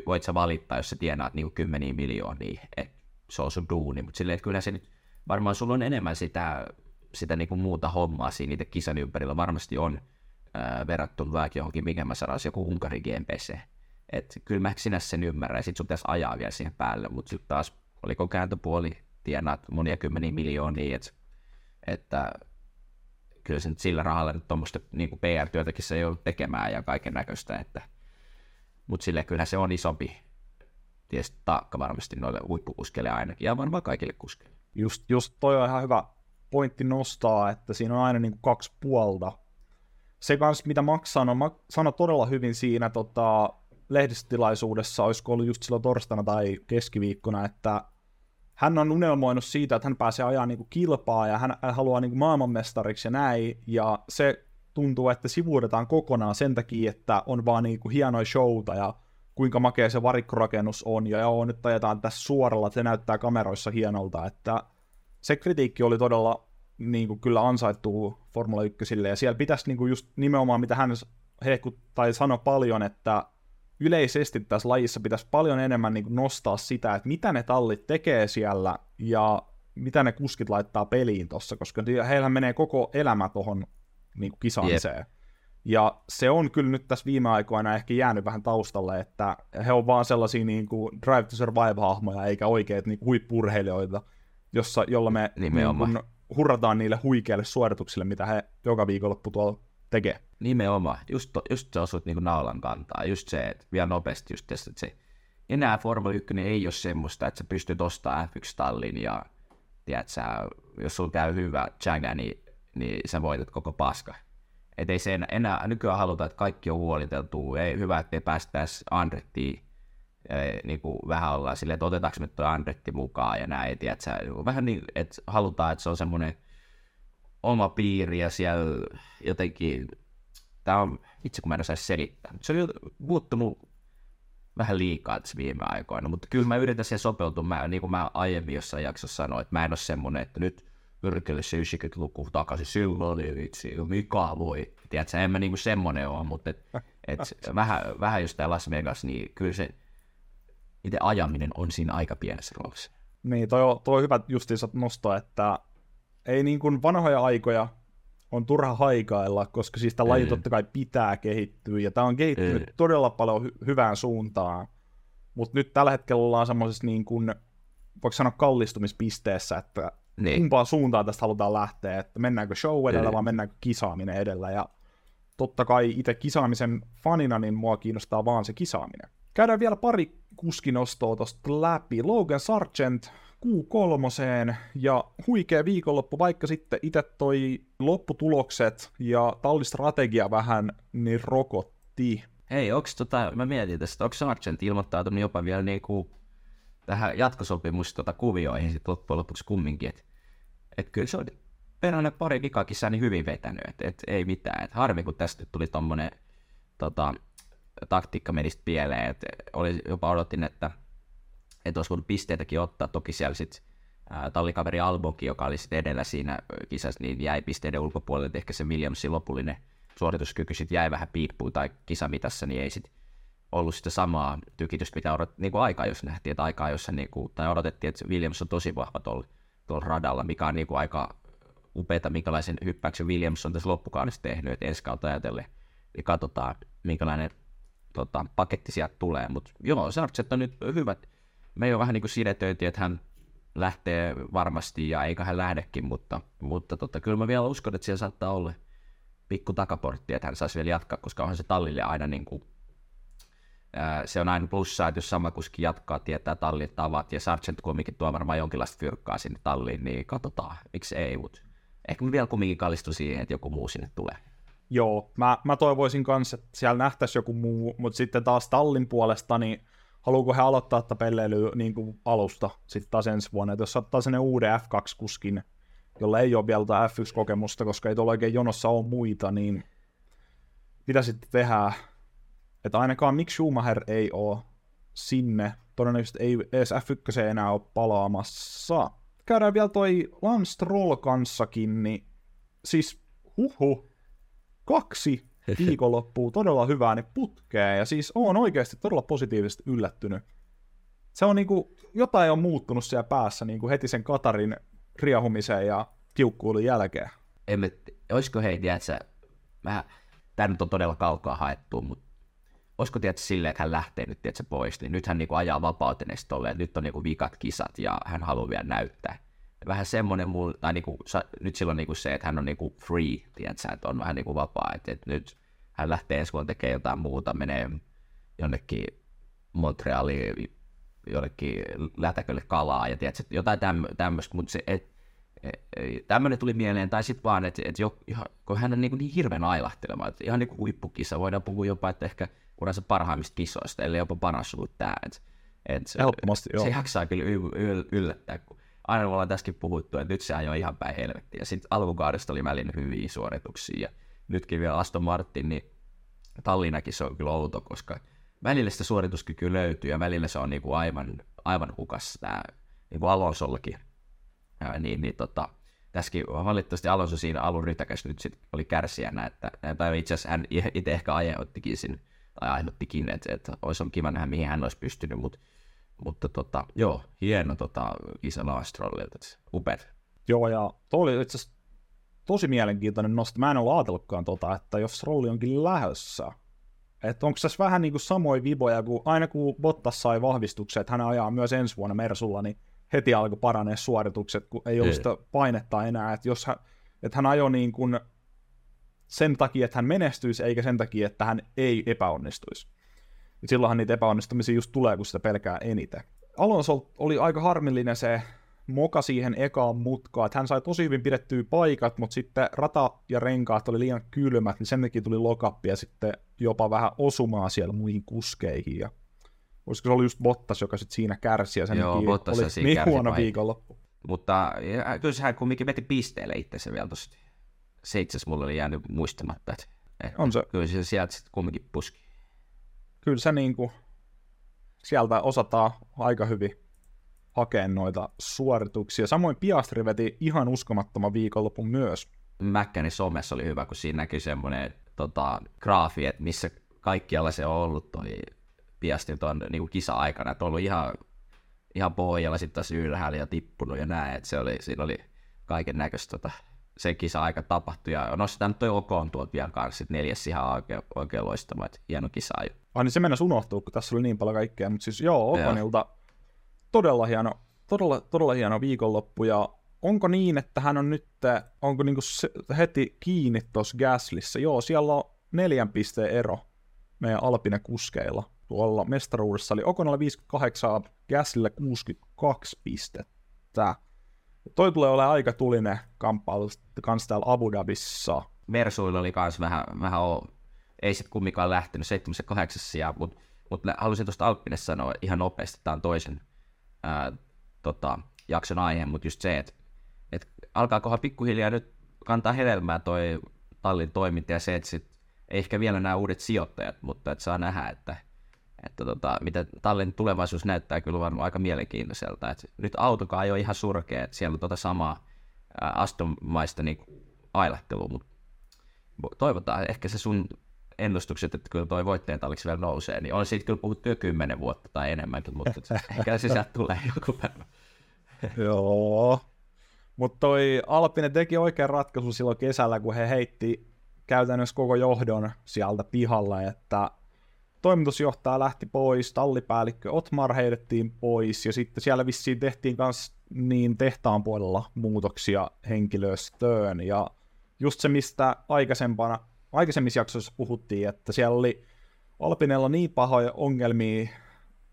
voit sä valittaa, jos sä tienaat niinku kymmeniä miljoonia, että se on sun duuni, mutta silleen, että kyllä se nyt, varmaan sulla on enemmän sitä, sitä niinku muuta hommaa siinä niitä kisan ympärillä, varmasti on ää, verrattuna vaikka johonkin, mikä mä sanoisin, joku Unkari GMPC. Että kyllä mä sinä sen ymmärrän, ja sit sun pitäisi ajaa vielä siihen päälle, mutta sitten taas oliko kääntöpuoli, tienaat monia kymmeniä miljoonia, et, että kyllä se nyt sillä rahalla nyt tuommoista niin PR-työtäkin se ei tekemään ja kaiken näköistä, että mutta sille kyllä se on isompi tietysti taakka varmasti noille huippukuskeille ainakin, ja varmaan kaikille kuskeille. Just, just toi on ihan hyvä pointti nostaa, että siinä on aina niin kuin kaksi puolta. Se kanssa, mitä Max sanoi, Max sanoi todella hyvin siinä tota, lehdistötilaisuudessa, olisiko ollut just silloin torstaina tai keskiviikkona, että hän on unelmoinut siitä, että hän pääsee ajaa niin kuin kilpaa ja hän, haluaa niin kuin maailmanmestariksi ja näin, ja se tuntuu, että sivuudetaan kokonaan sen takia, että on vaan niin kuin hienoja showta ja kuinka makea se varikkorakennus on, ja joo, nyt ajetaan tässä suoralla, se näyttää kameroissa hienolta, että se kritiikki oli todella niin kuin kyllä ansaittu Formula 1, ja siellä pitäisi niin kuin just nimenomaan, mitä hän hehku, tai sanoi paljon, että yleisesti tässä lajissa pitäisi paljon enemmän niin nostaa sitä, että mitä ne tallit tekee siellä, ja mitä ne kuskit laittaa peliin tuossa, koska heillä menee koko elämä tuohon niin kisaamiseen. Yep. Ja se on kyllä nyt tässä viime aikoina ehkä jäänyt vähän taustalle, että he on vaan sellaisia niin kuin Drive to Survive-hahmoja, eikä oikeat niin huippurheilijoita, jossa, jolla me niin kuin, hurrataan niille huikeille suorituksille, mitä he joka viikonloppu tuolla tekee. Nimenomaan. Just, to, just se osut niin naulan kantaa. Just se, että vielä nopeasti just tässä, että se enää Formula 1 ei ole semmoista, että sä pystyt ostamaan F1-tallin ja tiedät, sä, jos sulla käy hyvä chaga, niin, niin sä voitat koko paska. Että ei se enää, enää, nykyään haluta, että kaikki on huoliteltu. Ei hyvä, että ei päästäisi Andrettiin niin kuin vähän ollaan silleen, että otetaanko me tuo Andretti mukaan ja näin, tiedätkö, vähän niin, että halutaan, että se on semmoinen oma piiri ja siellä jotenkin, tämä on, itse kun mä en osaa selittää, se on muuttunut vähän liikaa tässä viime aikoina, mutta kyllä mä yritän siihen sopeutua, mä, niin kuin mä aiemmin jossain jaksossa sanoin, että mä en ole semmoinen, että nyt pyrkille se 90-luku takaisin, silloin oli vitsi, mikä voi, tiedätkö, en mä niinku semmoinen ole, mutta et, et vähän, vähän just tää Las Vegas, niin kyllä se itse ajaminen on siinä aika pienessä roolissa. Niin, toi on, toi on hyvä justiinsa nosto, että ei niin kuin vanhoja aikoja on turha haikailla, koska siis tämä laji totta kai pitää kehittyä, ja tämä on kehittynyt mm. todella paljon hy- hyvään suuntaan. Mutta nyt tällä hetkellä ollaan semmoisessa niin kuin, voiko sanoa kallistumispisteessä, että niin. kumpaan suuntaan tästä halutaan lähteä, että mennäänkö show edellä mm. vai mennäänkö kisaaminen edellä, ja totta kai itse kisaamisen fanina, niin mua kiinnostaa vaan se kisaaminen. Käydään vielä pari kuskinostoa tosta läpi. Logan Sargent Q3 ja huikea viikonloppu, vaikka sitten itse toi lopputulokset ja tallistrategia vähän niin rokotti. Hei, onks tota, mä mietin tästä, onko Sargent ilmoittautunut jopa vielä niinku tähän jatkosopimus tota kuvioihin sit loppujen lopuksi kumminkin, että et kyllä se on peräinen pari vikakissa niin hyvin vetänyt, että et ei mitään, että harmi kun tästä tuli tommonen tota, taktiikka menisi pieleen, että oli, jopa odotin, että, että olisi voinut pisteitäkin ottaa, toki siellä sitten tallikaveri Albonkin, joka oli sitten edellä siinä kisassa, niin jäi pisteiden ulkopuolelle, että ehkä se Williamsin lopullinen suorituskyky sitten jäi vähän piippuun tai kisamitassa, niin ei sitten ollut sitä samaa tykitystä, mitä odot, niin kuin aikaa, jos nähtiin, että aikaa, jossa niin kuin, tai odotettiin, että Williams on tosi vahva tuolla, tuolla radalla, mikä on niin kuin aika upeata, minkälaisen hyppäyksen Williams on tässä loppukaudessa tehnyt, että ensi kautta ajatellen, niin katsotaan, minkälainen tota, paketti sieltä tulee. Mutta joo, Sargent on nyt hyvät. Me ole vähän niin kuin sidetöinti, että hän lähtee varmasti ja eikä hän lähdekin, mutta, mutta tota, kyllä mä vielä uskon, että siellä saattaa olla pikku takaportti, että hän saisi vielä jatkaa, koska onhan se tallille aina niin kuin, ää, se on aina plussaa, että jos sama kuski jatkaa, tietää tallin tavat, ja Sargent kumminkin tuo varmaan jonkinlaista fyrkkaa sinne talliin, niin katsotaan, miksi ei, mutta ehkä mä vielä kumminkin kallistun siihen, että joku muu sinne tulee. Joo, mä, mä toivoisin kanssa, että siellä nähtäisi joku muu, mutta sitten taas Tallin puolesta, niin haluuko he aloittaa tätä pelleilyä niin kuin alusta sitten taas ensi vuonna, että jos ottaa sen uuden F2-kuskin, jolla ei ole vielä F1-kokemusta, koska ei tuolla oikein jonossa ole muita, niin mitä sitten tehdään? Että ainakaan Mick Schumacher ei ole sinne, todennäköisesti ei edes F1 enää ole palaamassa. Käydään vielä toi Lance Stroll kanssakin, niin siis huhu, kaksi viikonloppua todella hyvää niin putkeen, ja siis on oikeasti todella positiivisesti yllättynyt. Se on niinku, jotain on muuttunut siellä päässä niinku heti sen Katarin riahumisen ja tiukkuulun jälkeen. Emme, olisiko hei, tiedätkö, mä, tämä nyt on todella kaukaa haettu, mutta olisiko tiedätkö silleen, että hän lähtee nyt tiedätkö, pois, niin nyt hän niinku ajaa vapauteneesti tolleen, nyt on niinku vikat kisat ja hän haluaa vielä näyttää. Vähän semmoinen, mul, tai niinku, sa, nyt silloin niinku se, että hän on niinku free, tiedätkö, että on vähän niinku vapaa, että, että nyt hän lähtee ensi vuonna tekemään jotain muuta, menee jonnekin Montrealiin, jollekin lätäkölle kalaa ja tiedätkö, jotain tämmöistä, mutta se, et, tämmöinen tuli mieleen, tai sitten vaan, että, että jo, ihan, kun hän on niin, niin hirveän ailahtelema, että ihan niin kuin huippukisa, voidaan puhua jopa, että ehkä uransa parhaimmista kisoista, ellei jopa paras ollut tämä. Et, et, Ehdottomasti, se jaksaa kyllä y- y- yllättää, kun aina me ollaan tässäkin puhuttu, että nyt se ajoi ihan päin helvettiä. Sitten alkukaudesta oli välillä hyviä suorituksia, ja nytkin vielä Aston Martin, niin Tallinnakin se on kyllä outo, koska välillä sitä suorituskykyä löytyy, ja välillä se on niin kuin aivan, aivan hukassa tämä niin kuin Alonsollakin niin, niin tota, tässäkin valitettavasti Alonso siinä alun rytäkäs nyt sit oli kärsijänä, että, tai itse asiassa hän itse ehkä aiheuttikin sinne, tai aiheuttikin, että, että olisi ollut kiva nähdä, mihin hän olisi pystynyt, mutta, mutta tota, joo, hieno tota, isä Laastrollilta, upeat. Joo, ja toi oli itse asiassa tosi mielenkiintoinen nosto. Mä en ole ajatellutkaan tota, että jos Strolli onkin lähössä, että onko tässä vähän niin kuin samoja viboja, kun aina kun Bottas sai vahvistuksen, että hän ajaa myös ensi vuonna Mersulla, niin heti alkoi paranee suoritukset, kun ei ollut sitä painetta enää, että jos hän, että hän ajoi niin kuin sen takia, että hän menestyisi, eikä sen takia, että hän ei epäonnistuisi. Ja silloinhan niitä epäonnistumisia just tulee, kun sitä pelkää eniten. Alonso oli aika harmillinen se moka siihen ekaan mutkaan, että hän sai tosi hyvin pidettyä paikat, mutta sitten rata ja renkaat oli liian kylmät, niin sen takia tuli lokappi ja sitten jopa vähän osumaa siellä muihin kuskeihin. Ja olisiko se ollut just Bottas, joka sitten siinä kärsi ja sen Joo, Bottas oli siinä niin huono viikonloppu. Mutta kyllä sehän kumminkin veti pisteelle itse vielä tuosta. Se itse asiassa mulla oli jäänyt muistamatta, että, että on se. kyllä se sieltä sitten kumminkin puski. Kyllä se niin kuin, sieltä osataan aika hyvin hakea noita suorituksia. Samoin Piastri veti ihan uskomattoman viikonlopun myös. Mäkkäni somessa oli hyvä, kun siinä näkyi semmoinen tota, graafi, että missä kaikkialla se on ollut toi Piastri tuon niin kisa-aikana, että on ollut ihan, ihan pohjalla sitten taas ylhäällä ja tippunut ja näin, että se oli, siinä oli kaiken näköistä tota, se kisa-aika tapahtui, ja nostetaan toi Okon tuolta vielä kanssa, neljäs ihan oikein, oikein loistava, että hieno kisa Ai niin se mennä unohtuu, kun tässä oli niin paljon kaikkea, mutta siis joo, Okonilta todella hieno, todella, todella hieno viikonloppu, ja onko niin, että hän on nyt, onko niinku heti kiinni tuossa Gaslissä? Joo, siellä on neljän pisteen ero meidän Alpine kuskeilla. Tuolla mestaruudessa oli Okonalla 58, Gaslyllä 62 pistettä. Toi tulee olemaan aika tulinen kamppailu kans täällä Abu Dhabissa. Mersuilla oli kans vähän, vähän. Ei sit kumminkaan lähtenyt 7 ja 8 sijaa, mutta mut halusin tuosta Alppine sanoa ihan nopeasti, tämä on toisen ää, tota, jakson aihe, mutta just se, että et alkaakohan pikkuhiljaa nyt kantaa hedelmää toi tallin toiminta ja se, että sit, ei ehkä vielä nämä uudet sijoittajat, mutta että saa nähdä, että, että tota, mitä tallin tulevaisuus näyttää kyllä varmaan aika mielenkiintoiselta. Et nyt autokaan ei ole ihan surkea, että siellä on tota samaa Aston-maista niin ailahtelua, mutta toivotaan ehkä se sun ennustukset, että kyllä toi voitteen talliksi vielä nousee, niin on siitä kyllä puhuttu jo kymmenen vuotta tai enemmänkin, mutta ehkä se sieltä tulee joku päivä. Joo, mutta toi Alpine teki oikean ratkaisun silloin kesällä, kun he heitti käytännössä koko johdon sieltä pihalla, että toimitusjohtaja lähti pois, tallipäällikkö Otmar heitettiin pois, ja sitten siellä vissiin tehtiin myös niin tehtaan puolella muutoksia henkilöstöön, ja just se, mistä aikaisempana, aikaisemmissa jaksoissa puhuttiin, että siellä oli Alpinella niin pahoja ongelmia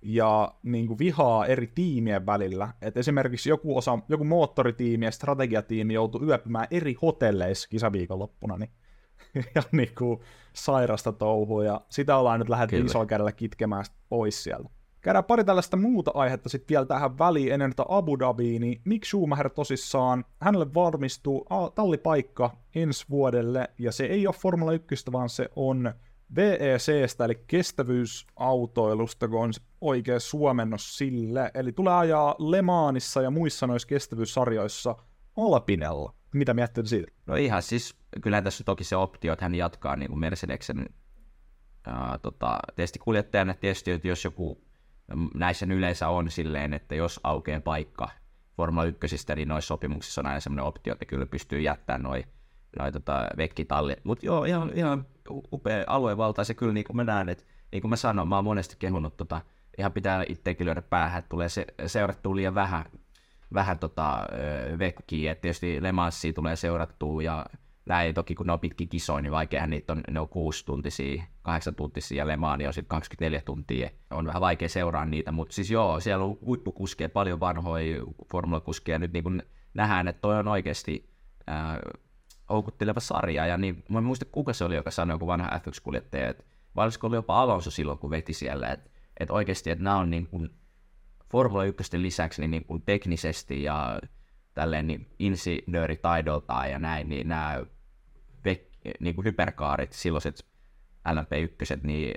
ja niin kuin vihaa eri tiimien välillä. Et esimerkiksi joku, osa, joku moottoritiimi ja strategiatiimi joutui yöpymään eri hotelleissa kisaviikonloppuna, niin ja niin kuin sairasta touhua, ja sitä ollaan nyt lähdetty isolla kädellä kitkemään pois sieltä. Käydään pari tällaista muuta aihetta sitten vielä tähän väliin ennen tätä Abu Dhabiin, niin Mick Schumacher tosissaan, hänelle varmistuu tallipaikka ensi vuodelle, ja se ei ole Formula 1, vaan se on VECstä, eli kestävyysautoilusta, kun on oikea suomennos sille. Eli tulee ajaa Le Mansissa ja muissa noissa kestävyyssarjoissa Alpinella. Mitä miettii siitä? No ihan siis, kyllä tässä toki se optio, että hän jatkaa niin kuin Mercedeksen ää, tota, testikuljettajana. Tietysti, että jos joku näissä yleensä on silleen, että jos aukeaa paikka Formula 1, niin noissa sopimuksissa on aina semmoinen optio, että kyllä pystyy jättämään noin noi, tota, vekkitalli. Mutta joo, ihan, ihan upea aluevalta, se kyllä niin kuin mä näen, että niin kuin mä sanoin, mä oon monesti kehunut tota, ihan pitää itsekin lyödä päähän, että tulee se, seurattua liian vähän vähän tota, vekkiä, että tietysti Le Mansia tulee seurattua ja näin toki kun ne on pitki kisoja, niin vaikeahan niitä on, ne on kuusi tuntisia, kahdeksan tuntisia ja Le Mans on sitten 24 tuntia. On vähän vaikea seuraa niitä, mutta siis joo, siellä on huippukuskeja, paljon vanhoja formulakuskeja. Nyt niin kuin nähdään, että toi on oikeasti äh, houkutteleva sarja. Ja niin, mä en muista, kuka se oli, joka sanoi, joku vanha F1-kuljettaja, että olisiko ollut jopa Alonso silloin, kun veti siellä, että, että oikeasti, että nämä on niin kuin Formula 1 lisäksi niin, niin kuin teknisesti ja tälleen niin insinööritaidoltaan ja näin, niin nämä niin kuin hyperkaarit, silloiset LMP1, niin,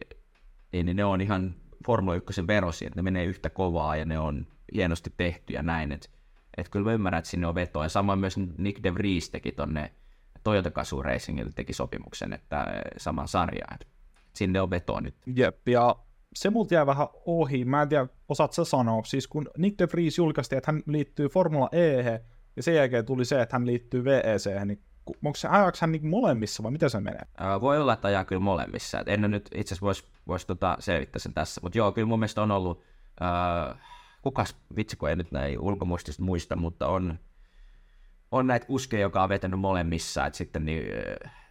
niin ne on ihan Formula 1 verosi, että ne menee yhtä kovaa ja ne on hienosti tehty ja näin, että et kyllä mä ymmärrän, että sinne on vetoa. Ja samoin myös Nick De Vries teki tonne Toyota Gazoo Racingille teki sopimuksen, että saman sarjaan. Että sinne on vetoa nyt. Jep, ja se multa jää vähän ohi. Mä en tiedä, osaat sä sanoa. Siis kun Nick De Vries julkaisti, että hän liittyy Formula E, ja sen jälkeen tuli se, että hän liittyy VEC, niin onko se, ajaako hän niin molemmissa vai miten se menee? Voi olla, että ajaa kyllä molemmissa. Et en nyt itse asiassa voisi vois tota selvittää sen tässä, mutta joo, kyllä mun mielestä on ollut, ää, kukas, vitsi kun ei nyt näin ulkomuistista muista, mutta on, on näitä kuskeja, joka on vetänyt molemmissa, että sitten niin,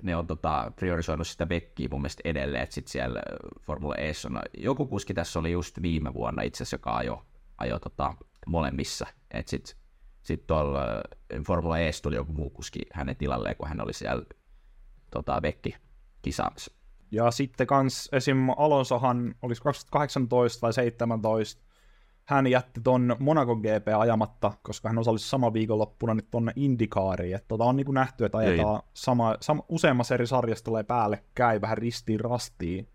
ne on tota, priorisoinut sitä vekkiä mun mielestä edelleen, että sitten siellä Formula E on, joku kuski tässä oli just viime vuonna itse asiassa, joka ajo, ajo tota, molemmissa, että sitten sitten tuolla äh, Formula E tuli joku muu kuski hänen tilalleen, kun hän oli siellä tota, Bekki kisaamassa. Ja sitten kans esim. Alonsohan, olisi 2018 vai 17, hän jätti ton Monaco GP ajamatta, koska hän osallistui sama viikonloppuna nyt tonne Indikaariin. Että tota on niin kuin nähty, että ajetaan sama, sama, useammassa eri sarjassa tulee päällekkäin, vähän ristiin rastiin.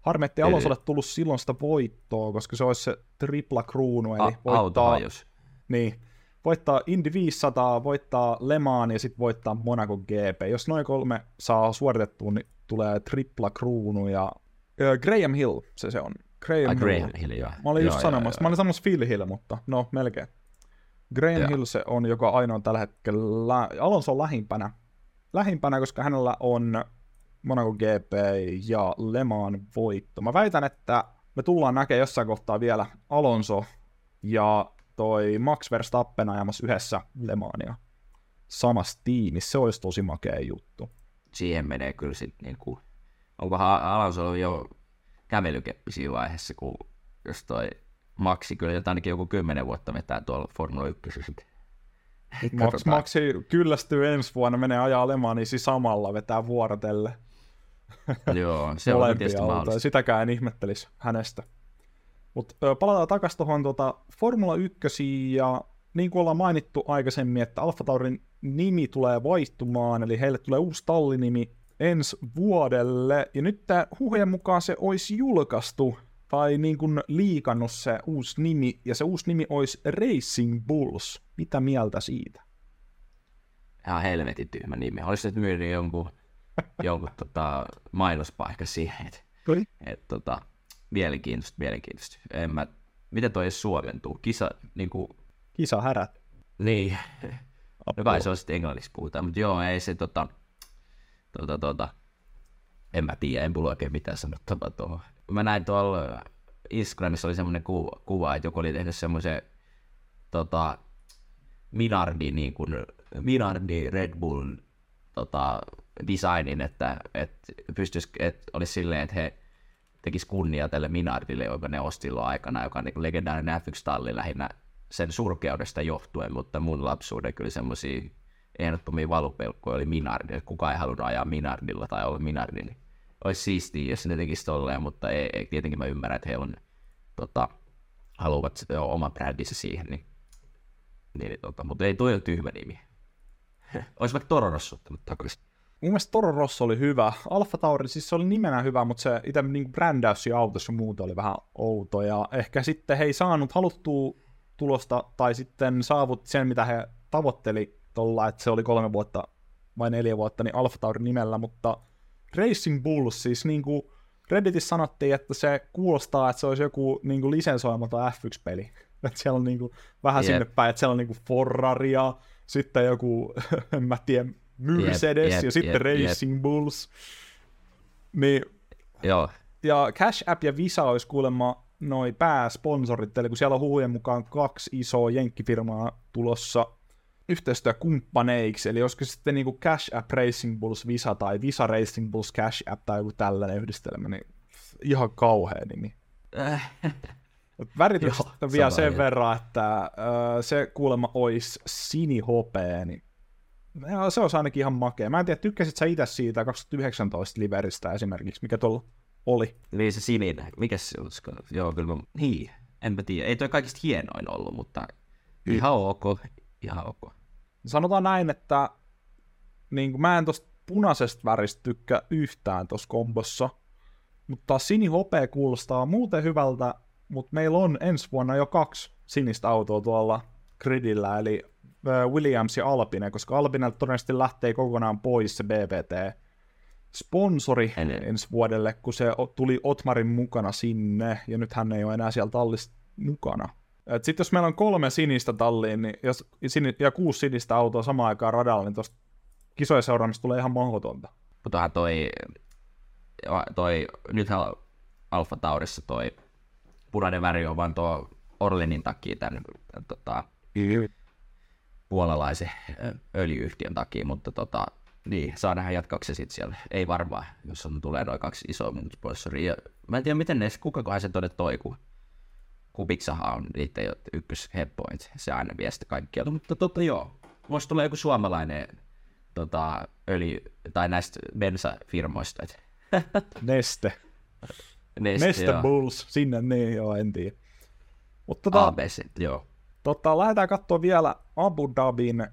Harmi, ettei Alonsolle tullut silloin sitä voittoa, koska se olisi se tripla kruunu, eli A- voittaa... Niin, voittaa Indy 500, voittaa Le Mans ja sitten voittaa Monaco GP. Jos noin kolme saa suoritettua, niin tulee tripla kruunu ja uh, Graham Hill se se on. Graham, ah, Graham Hill, joo. Mä olin just joo, sanomassa, joo, mä olin sanomassa Phil Hill, mutta no melkein. Graham joo. Hill se on, joka ainoa tällä hetkellä, Alonso on lähimpänä, lähimpänä, koska hänellä on Monaco GP ja Le Mans voitto. Mä väitän, että me tullaan näkemään jossain kohtaa vielä Alonso ja toi Max Verstappen ajamassa yhdessä Le Mania samassa tiimissä. Se olisi tosi makea juttu. Siihen menee kyllä sitten niin kuin, onkohan Alonso jo kävelykeppi siinä vaiheessa, kun jos toi Maxi kyllä ainakin joku kymmenen vuotta vetää tuolla Formula 1 Max, Maxi kyllästyy ensi vuonna, menee ajaa Le Manisi samalla, vetää vuorotelle. Joo, se on tietysti mahdollista. Sitäkään en ihmettelisi hänestä. Mutta palataan takaisin tuohon tuota Formula 1 ja niin kuin ollaan mainittu aikaisemmin, että Alfa Taurin nimi tulee vaihtumaan, eli heille tulee uusi tallinimi ensi vuodelle, ja nyt tämä huhujen mukaan se olisi julkaistu, tai niin kuin liikannut se uusi nimi, ja se uusi nimi olisi Racing Bulls. Mitä mieltä siitä? Ihan helvetin tyhmä nimi. Olisi nyt myynyt jonkun, jonkun tota, mainospaikka siihen, että et, tota, Mielenkiintoista, mielenkiintoista. En mä, miten toi edes suomentuu? Kisa, niin kuin... Kisa härät. Niin. No kai se on sitten englanniksi puhutaan, mutta joo, ei se tota, tota, tota, en mä tiedä, en mulla oikein mitään sanottavaa tuohon. Mä näin tuolla Instagramissa oli semmoinen kuva, kuva, että joku oli tehnyt semmoisen tota, Minardi, niin kuin, Minardi Red Bull tota, designin, että, että, pystyisi, että olisi silleen, että he tekisi kunnia tälle Minardille, joka ne osti silloin aikana, joka on niin legendaarinen F1-talli lähinnä sen surkeudesta johtuen, mutta mun lapsuuden kyllä semmoisia ehdottomia valupelkkoja oli Minardi, kukaan ei halunnut ajaa Minardilla tai olla Minardi, niin olisi siistiä, jos ne tekisi tolleen, mutta ei, ei, tietenkin mä ymmärrän, että he on, tota, haluavat sitä oma brändissä siihen, niin, niin tota, mutta ei toi ole tyhmä nimi. olisi vaikka Toro Rosso ottanut takaisin. Mun mielestä Toro Rosso oli hyvä. Alfa Tauri, siis se oli nimenä hyvä, mutta se itse niin brändäys ja autossa muuta oli vähän outo. Ja ehkä sitten he ei saanut haluttua tulosta, tai sitten saavutti sen, mitä he tavoitteli tuolla, että se oli kolme vuotta vai neljä vuotta, niin Alfa Tauri nimellä, mutta Racing Bulls, siis niin kuin Redditissä sanottiin, että se kuulostaa, että se olisi joku niin kuin lisensoimaton F1-peli. Että siellä on niin kuin, vähän yep. sinne päin, että siellä on niin kuin Ferrari ja sitten joku, en mä tiedä, Mercedes yep, yep, ja sitten yep, Racing. Bulls. Niin, Joo. Ja Cash App ja Visa olisi kuulemma noi pääsponsorit, eli kun siellä on huhujen mukaan kaksi isoa jenkkifirmaa tulossa yhteistyökumppaneiksi, eli olisiko sitten niinku Cash App Racing Bulls Visa tai Visa Racing Bulls Cash App tai joku tällainen yhdistelmä, niin ihan kauhea nimi. Värityksestä vielä sen verran, että äh, se kuulemma olisi sinihopea, niin se on ainakin ihan makea. Mä en tiedä, tykkäsit sä itse siitä 2019 Liveristä esimerkiksi, mikä tuolla oli? Niin se sininen, mikä se olisiko? Joo, kyllä mä, niin, enpä tiedä. Ei toi kaikista hienoin ollut, mutta ihan ok, ihan ok. Sanotaan näin, että niin kuin mä en tosta punaisesta väristä tykkää yhtään tuossa kombossa, mutta sinihopea kuulostaa muuten hyvältä, mutta meillä on ensi vuonna jo kaksi sinistä autoa tuolla gridillä, eli Williams ja Alpine, koska Alpine todennäköisesti lähtee kokonaan pois se BBT sponsori en, ensi vuodelle, kun se tuli Otmarin mukana sinne, ja nyt hän ei ole enää siellä tallissa mukana. Sitten jos meillä on kolme sinistä talliin niin jos, ja kuusi sinistä autoa samaan aikaan radalla, niin tuosta kisojen seuraamista tulee ihan mahdotonta. Mutta toi, toi, nythän Alfa Taurissa toi punainen väri on vaan tuo Orlenin takia tämän, tämän tota, puolalaisen öljyyhtiön takia, mutta tota, niin, saa nähdä jatkaako se sitten siellä. Ei varmaan, jos on, tulee noin kaksi isoa sponsoria. Mä en tiedä, miten ne, kukakohan se tonne toi, kun Kubiksahan on niiden ykkösheppoint, se aina vie sitä kaikkialta, mutta tota joo, voisi tulla joku suomalainen tota, öljy, tai näistä bensafirmoista. Neste. Neste, Neste. Bulls, sinne niin joo, en tiedä. Mutta tota, ABC, joo. Tota, lähdetään katsoa vielä Abu Dhabin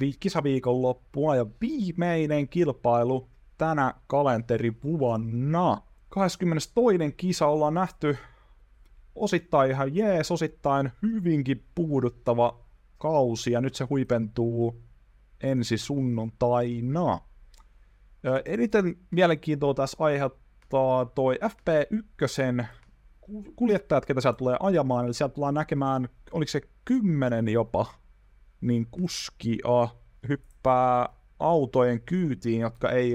vi- kisaviikon loppua ja viimeinen kilpailu tänä kalenterivuonna. 22. kisa ollaan nähty osittain ihan jees, osittain hyvinkin puuduttava kausi, ja nyt se huipentuu ensi sunnuntaina. Eniten mielenkiintoa tässä aiheuttaa toi FP1 kuljettajat, ketä sieltä tulee ajamaan, eli sieltä tullaan näkemään, oliko se kymmenen jopa, niin kuskia hyppää autojen kyytiin, jotka ei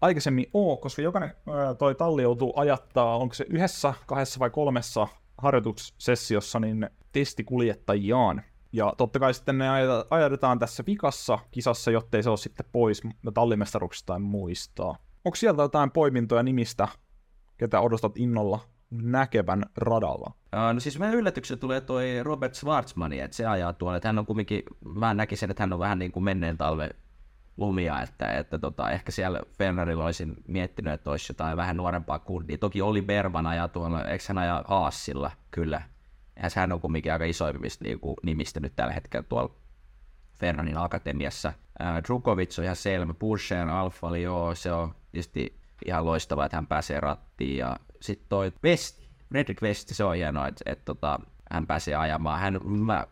aikaisemmin ole, koska jokainen toi talli joutuu ajattaa, onko se yhdessä, kahdessa vai kolmessa harjoitussessiossa, niin testikuljettajiaan. Ja totta kai sitten ne ajatetaan tässä vikassa kisassa, jottei se ole sitten pois tallimestaruksista tai muistaa. Onko sieltä jotain poimintoja nimistä, ketä odotat innolla näkevän radalla? No siis mä yllätyksen tulee toi Robert Schwarzmani, että se ajaa tuolla, että hän on kumminkin, mä näkisin, että hän on vähän niin kuin menneen talven lumia, että, että tota, ehkä siellä Ferrarilla olisin miettinyt, että olisi jotain vähän nuorempaa kundia. Toki oli Berman ajaa tuolla, eikö hän ajaa Haasilla, kyllä. Ja hän on kumminkin aika isoimmista niin kuin, nimistä nyt tällä hetkellä tuolla Ferrarin akatemiassa. Äh, Drukovic on ihan selvä, Pushen, Alfa, joo, se on tietysti ihan loistavaa, että hän pääsee rattiin. Ja sitten toi Westi, Fredrik Westi, se on hienoa, että, että tota, hän pääsee ajamaan. Hän, mä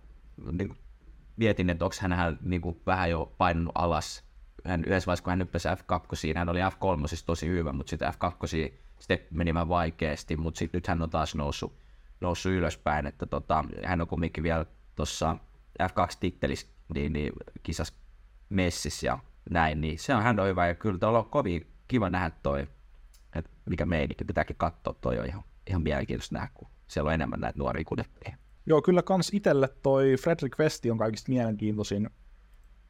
niin, mietin, että onko hän, hän niin vähän jo painunut alas hän yhdessä vaiheessa, kun hän nyppäsi F2, hän oli F3 siis tosi hyvä, mutta sitten F2 step meni vähän vaikeasti, mutta sitten nyt hän on taas noussut, noussut ylöspäin, että tota, hän on kumminkin vielä tuossa F2-tittelissä niin, niin, kisas messissä ja näin, niin se on hän on hyvä ja kyllä tuolla on kovin kiva nähdä toi, mikä meininki, pitääkin katsoa, toi on ihan, ihan mielenkiintoista nähdä, kun siellä on enemmän näitä nuoria kuljettajia. Joo, kyllä kans itselle toi Fredrik Westi on kaikista mielenkiintoisin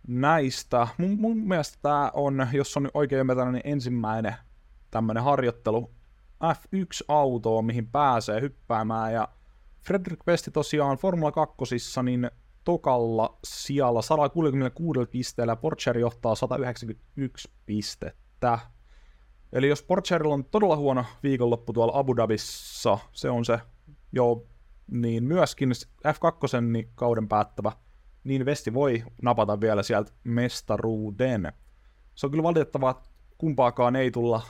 näistä. Mun, mun mielestä tämä on, jos on oikein ymmärtänyt, niin ensimmäinen tämmöinen harjoittelu F1-autoa, mihin pääsee hyppäämään. Ja Fredrik Westi tosiaan Formula 2, niin tokalla sijalla 166 pisteellä, Porsche johtaa 191 pistettä. Eli jos Porcherilla on todella huono viikonloppu tuolla Abu Dhabissa, se on se jo, niin myöskin F2 niin kauden päättävä niin Vesti voi napata vielä sieltä mestaruuden. Se on kyllä valitettavaa, että kumpaakaan ei tulla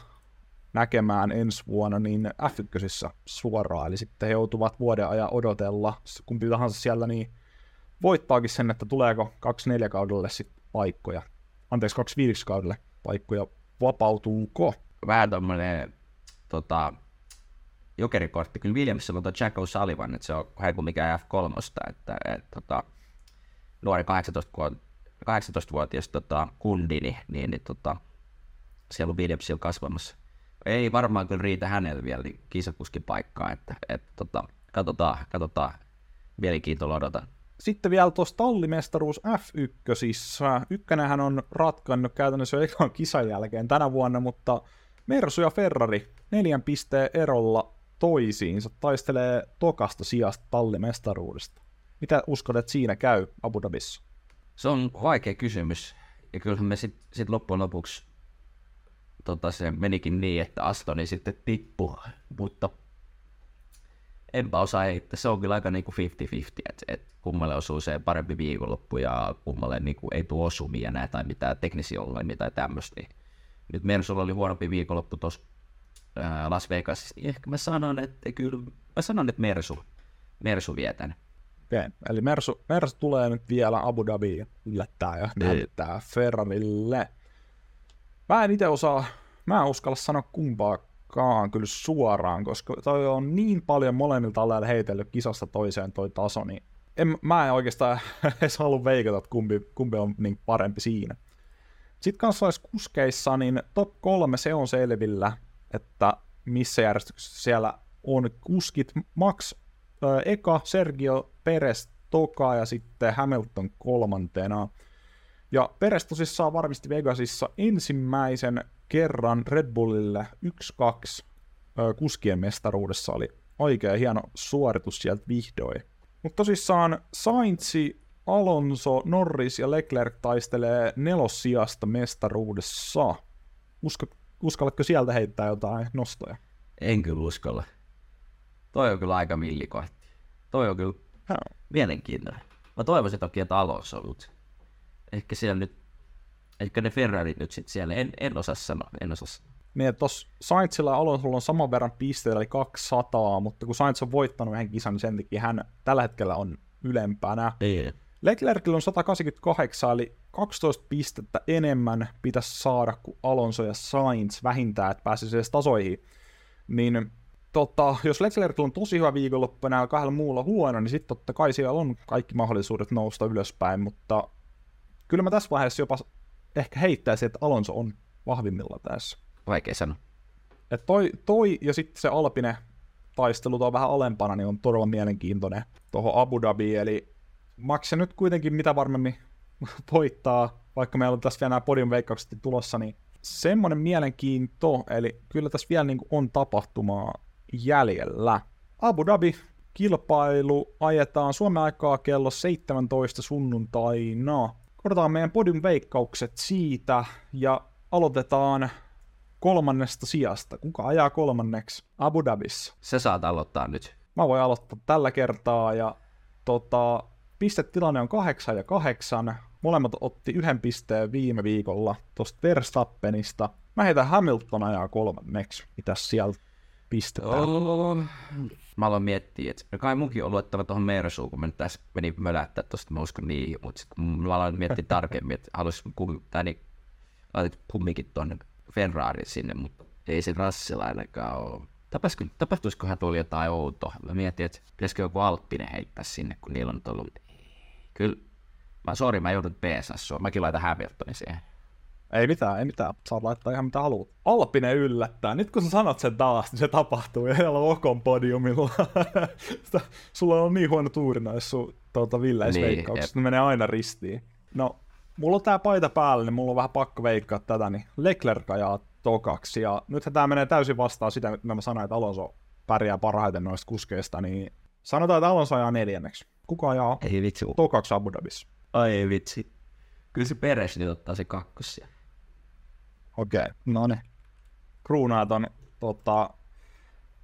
näkemään ensi vuonna niin F1 suoraan, eli sitten he joutuvat vuoden ajan odotella, kumpi tahansa siellä, niin voittaakin sen, että tuleeko 24 kaudelle sitten paikkoja, anteeksi 25 kaudelle paikkoja, vapautuuko? Vähän tommonen tota, jokerikortti, kyllä Williamsilla on Jack O'Sullivan, että se on vähän kuin mikä F3, että et, tota, nuori 18-vuotias tota, kundi, niin, niin, niin tota, siellä on Williamsilla kasvamassa, ei varmaan kyllä riitä hänelle vielä niin kisakuskin paikkaa, että, että tota, katsotaan, katsotaan. Mielenkiintoilla odotan. Sitten vielä tuossa tallimestaruus F1. Ykkänähän on ratkannut käytännössä jo ekan kisan jälkeen tänä vuonna, mutta Mersu ja Ferrari neljän pisteen erolla toisiinsa taistelee tokasta sijasta tallimestaruudesta. Mitä uskot, että siinä käy Abu Dhabissa? Se on vaikea kysymys. Ja kyllähän me sitten sit loppujen lopuksi tota, se menikin niin, että Astoni sitten tippui, mutta enpä osaa heittää. Se on kyllä aika niinku 50-50, että et kummalle osuu se parempi viikonloppu ja kummalle niinku ei tule osumia näin tai mitään teknisiä ongelmia tai tämmöistä. Niin nyt Mersulla oli huonompi viikonloppu tuossa Las Vegasissa, niin ehkä mä sanon, että kyllä, mä sanon, että Mersu, Mersu vie tänne. Okay. Eli Mersu, Mersu tulee nyt vielä Abu Dhabiin yllättää ja niin. näyttää Ferrarille. Mä en itse osaa, mä en uskalla sanoa kumpaakaan kyllä suoraan, koska toi on niin paljon molemmilta alueilla heitellyt kisasta toiseen toi taso, niin en, mä en oikeastaan edes halua veikata, että kumpi, kumpi on niin parempi siinä. Sitten kansalaiskuskeissa, niin top kolme se on selvillä, että missä järjestyksessä siellä on kuskit. Max äh, eka, Sergio Perez toka ja sitten Hamilton kolmantena. Ja Perez tosissaan varmisti Vegasissa ensimmäisen kerran Red Bullille 1-2 äh, kuskien mestaruudessa. Oli oikein hieno suoritus sieltä vihdoin. Mutta tosissaan Sainzi, Alonso, Norris ja Leclerc taistelee nelossijasta mestaruudessa. Usko, uskallatko sieltä heittää jotain nostoja? En kyllä uskalla. Toi on kyllä aika millikohti. Toi on kyllä no. mielenkiintoinen. Mä toivoisin toki, että Alonso, mutta ehkä siellä nyt, ehkä ne Ferrarit nyt sitten siellä, en, en osaa sanoa, en osaa sanoa. Niin, tuossa Sainzilla ja Alonsolla on saman verran pisteitä, eli 200, mutta kun Sainz on voittanut yhden kisan, niin sen takia hän tällä hetkellä on ylempänä. Ei. Leclercillä on 188, eli 12 pistettä enemmän pitäisi saada kuin Alonso ja Sainz vähintään, että pääsisi edes tasoihin. Niin tota, jos Leclerc on tosi hyvä viikonloppu ja kahdella muulla huono, niin sitten totta kai siellä on kaikki mahdollisuudet nousta ylöspäin, mutta kyllä mä tässä vaiheessa jopa ehkä heittäisin, että Alonso on vahvimmilla tässä. Vaikea sanoa. Et toi, toi ja sitten se Alpine taistelu on vähän alempana, niin on todella mielenkiintoinen tuohon Abu Dhabi, eli Max nyt kuitenkin mitä varmemmin voittaa, vaikka meillä on tässä vielä nämä podium veikkaukset tulossa, niin semmoinen mielenkiinto, eli kyllä tässä vielä niin kuin on tapahtumaa jäljellä. Abu Dhabi kilpailu ajetaan Suomen aikaa kello 17 sunnuntaina. Korjataan meidän podium veikkaukset siitä ja aloitetaan kolmannesta sijasta. Kuka ajaa kolmanneksi Abu Dhabissa? Se saat aloittaa nyt. Mä voin aloittaa tällä kertaa ja tota, pistetilanne on 8 ja 8. Molemmat otti yhden pisteen viime viikolla tuosta Verstappenista. Mä heitän Hamilton ajaa kolmanneksi. Mitäs sieltä pistetään? Oh. Mä aloin miettiä, että no kai munkin on luettava tuohon Mersuun, kun mä nyt tässä menin mölättää tuosta, mä uskon niin, mutta sitten mä aloin miettiä tarkemmin, että haluaisin kum, tai niin, laitit kumminkin tuonne Ferrari sinne, mutta ei se Rassilla ainakaan ole. Tapahtuisiko, tapahtuisikohan tuolla jotain outoa? Mä mietin, että pitäisikö joku Alppinen heittää sinne, kun niillä on ollut... Kyllä, mä sori, mä joudun PSS, mäkin laitan Hamiltonin siihen. Ei mitään, ei mitään. Saat laittaa ihan mitä haluat. Alppinen yllättää. Nyt kun sä sanot sen taas, niin se tapahtuu. Ja siellä on Okon podiumilla. Sulla on niin huono tuuri näissä sun tuota, villeisveikkauksissa. Niin, ne menee aina ristiin. No, mulla on tää paita päällä, niin mulla on vähän pakko veikkaa tätä, niin Leclerc ajaa tokaksi. Ja nythän tää menee täysin vastaan sitä, mitä mä sanoin, että Alonso pärjää parhaiten noista kuskeista, niin sanotaan, että Alonso ajaa neljänneksi. Kuka ajaa Ei vitsi. tokaksi Abu Dhabissa? Ai vitsi. Kyllä se Peres nyt ottaa se kakkosia. Okei, okay, no niin. Kruunaa ton tota,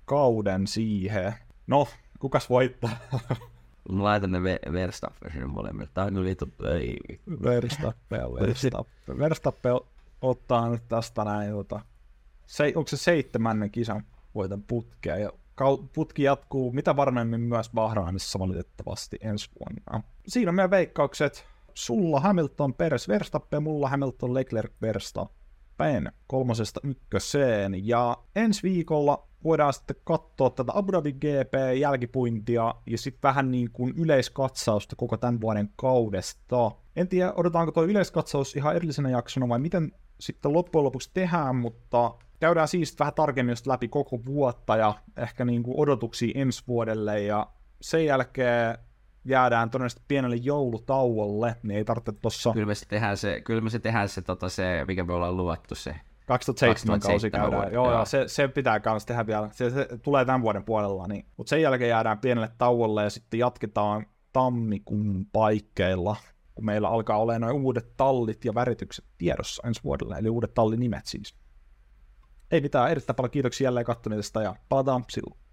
kauden siihen. No, kukas voittaa? Mä laitan ne Verstappen sinne molemmille. Tää on ei. Verstappen ja Verstappen. Verstappen ottaa nyt tästä näin, tota, se, onko se seitsemännen kisan voitan putkea, ja putki jatkuu mitä varmemmin myös Bahrainissa valitettavasti ensi vuonna. Siinä on meidän veikkaukset. Sulla Hamilton, Peres, Verstappen, mulla Hamilton, Leclerc, Verstappen kolmosesta ykköseen. Ja ensi viikolla voidaan sitten katsoa tätä Abu Dhabi GP jälkipuintia ja sitten vähän niin kuin yleiskatsausta koko tämän vuoden kaudesta. En tiedä, odotetaanko tuo yleiskatsaus ihan erillisenä jaksona vai miten sitten loppujen lopuksi tehdään, mutta käydään siis vähän tarkemmin just läpi koko vuotta ja ehkä niin kuin odotuksia ensi vuodelle ja sen jälkeen jäädään todennäköisesti pienelle joulutauolle, niin ei tarvitse tuossa... Kyllä me se tehdään se, kyllä me se, tehdään se, tota, se, mikä me ollaan luvattu se. 2007, 2007 kausi käydään. Vuoden, joo, joo. Se, se, pitää myös tehdä vielä. Se, se, tulee tämän vuoden puolella. Niin. Mutta sen jälkeen jäädään pienelle tauolle ja sitten jatketaan tammikuun paikkeilla, kun meillä alkaa olla noin uudet tallit ja väritykset tiedossa ensi vuodelle, eli uudet tallinimet siis. Ei mitään, erittäin paljon kiitoksia jälleen kattoneesta ja palataan silloin.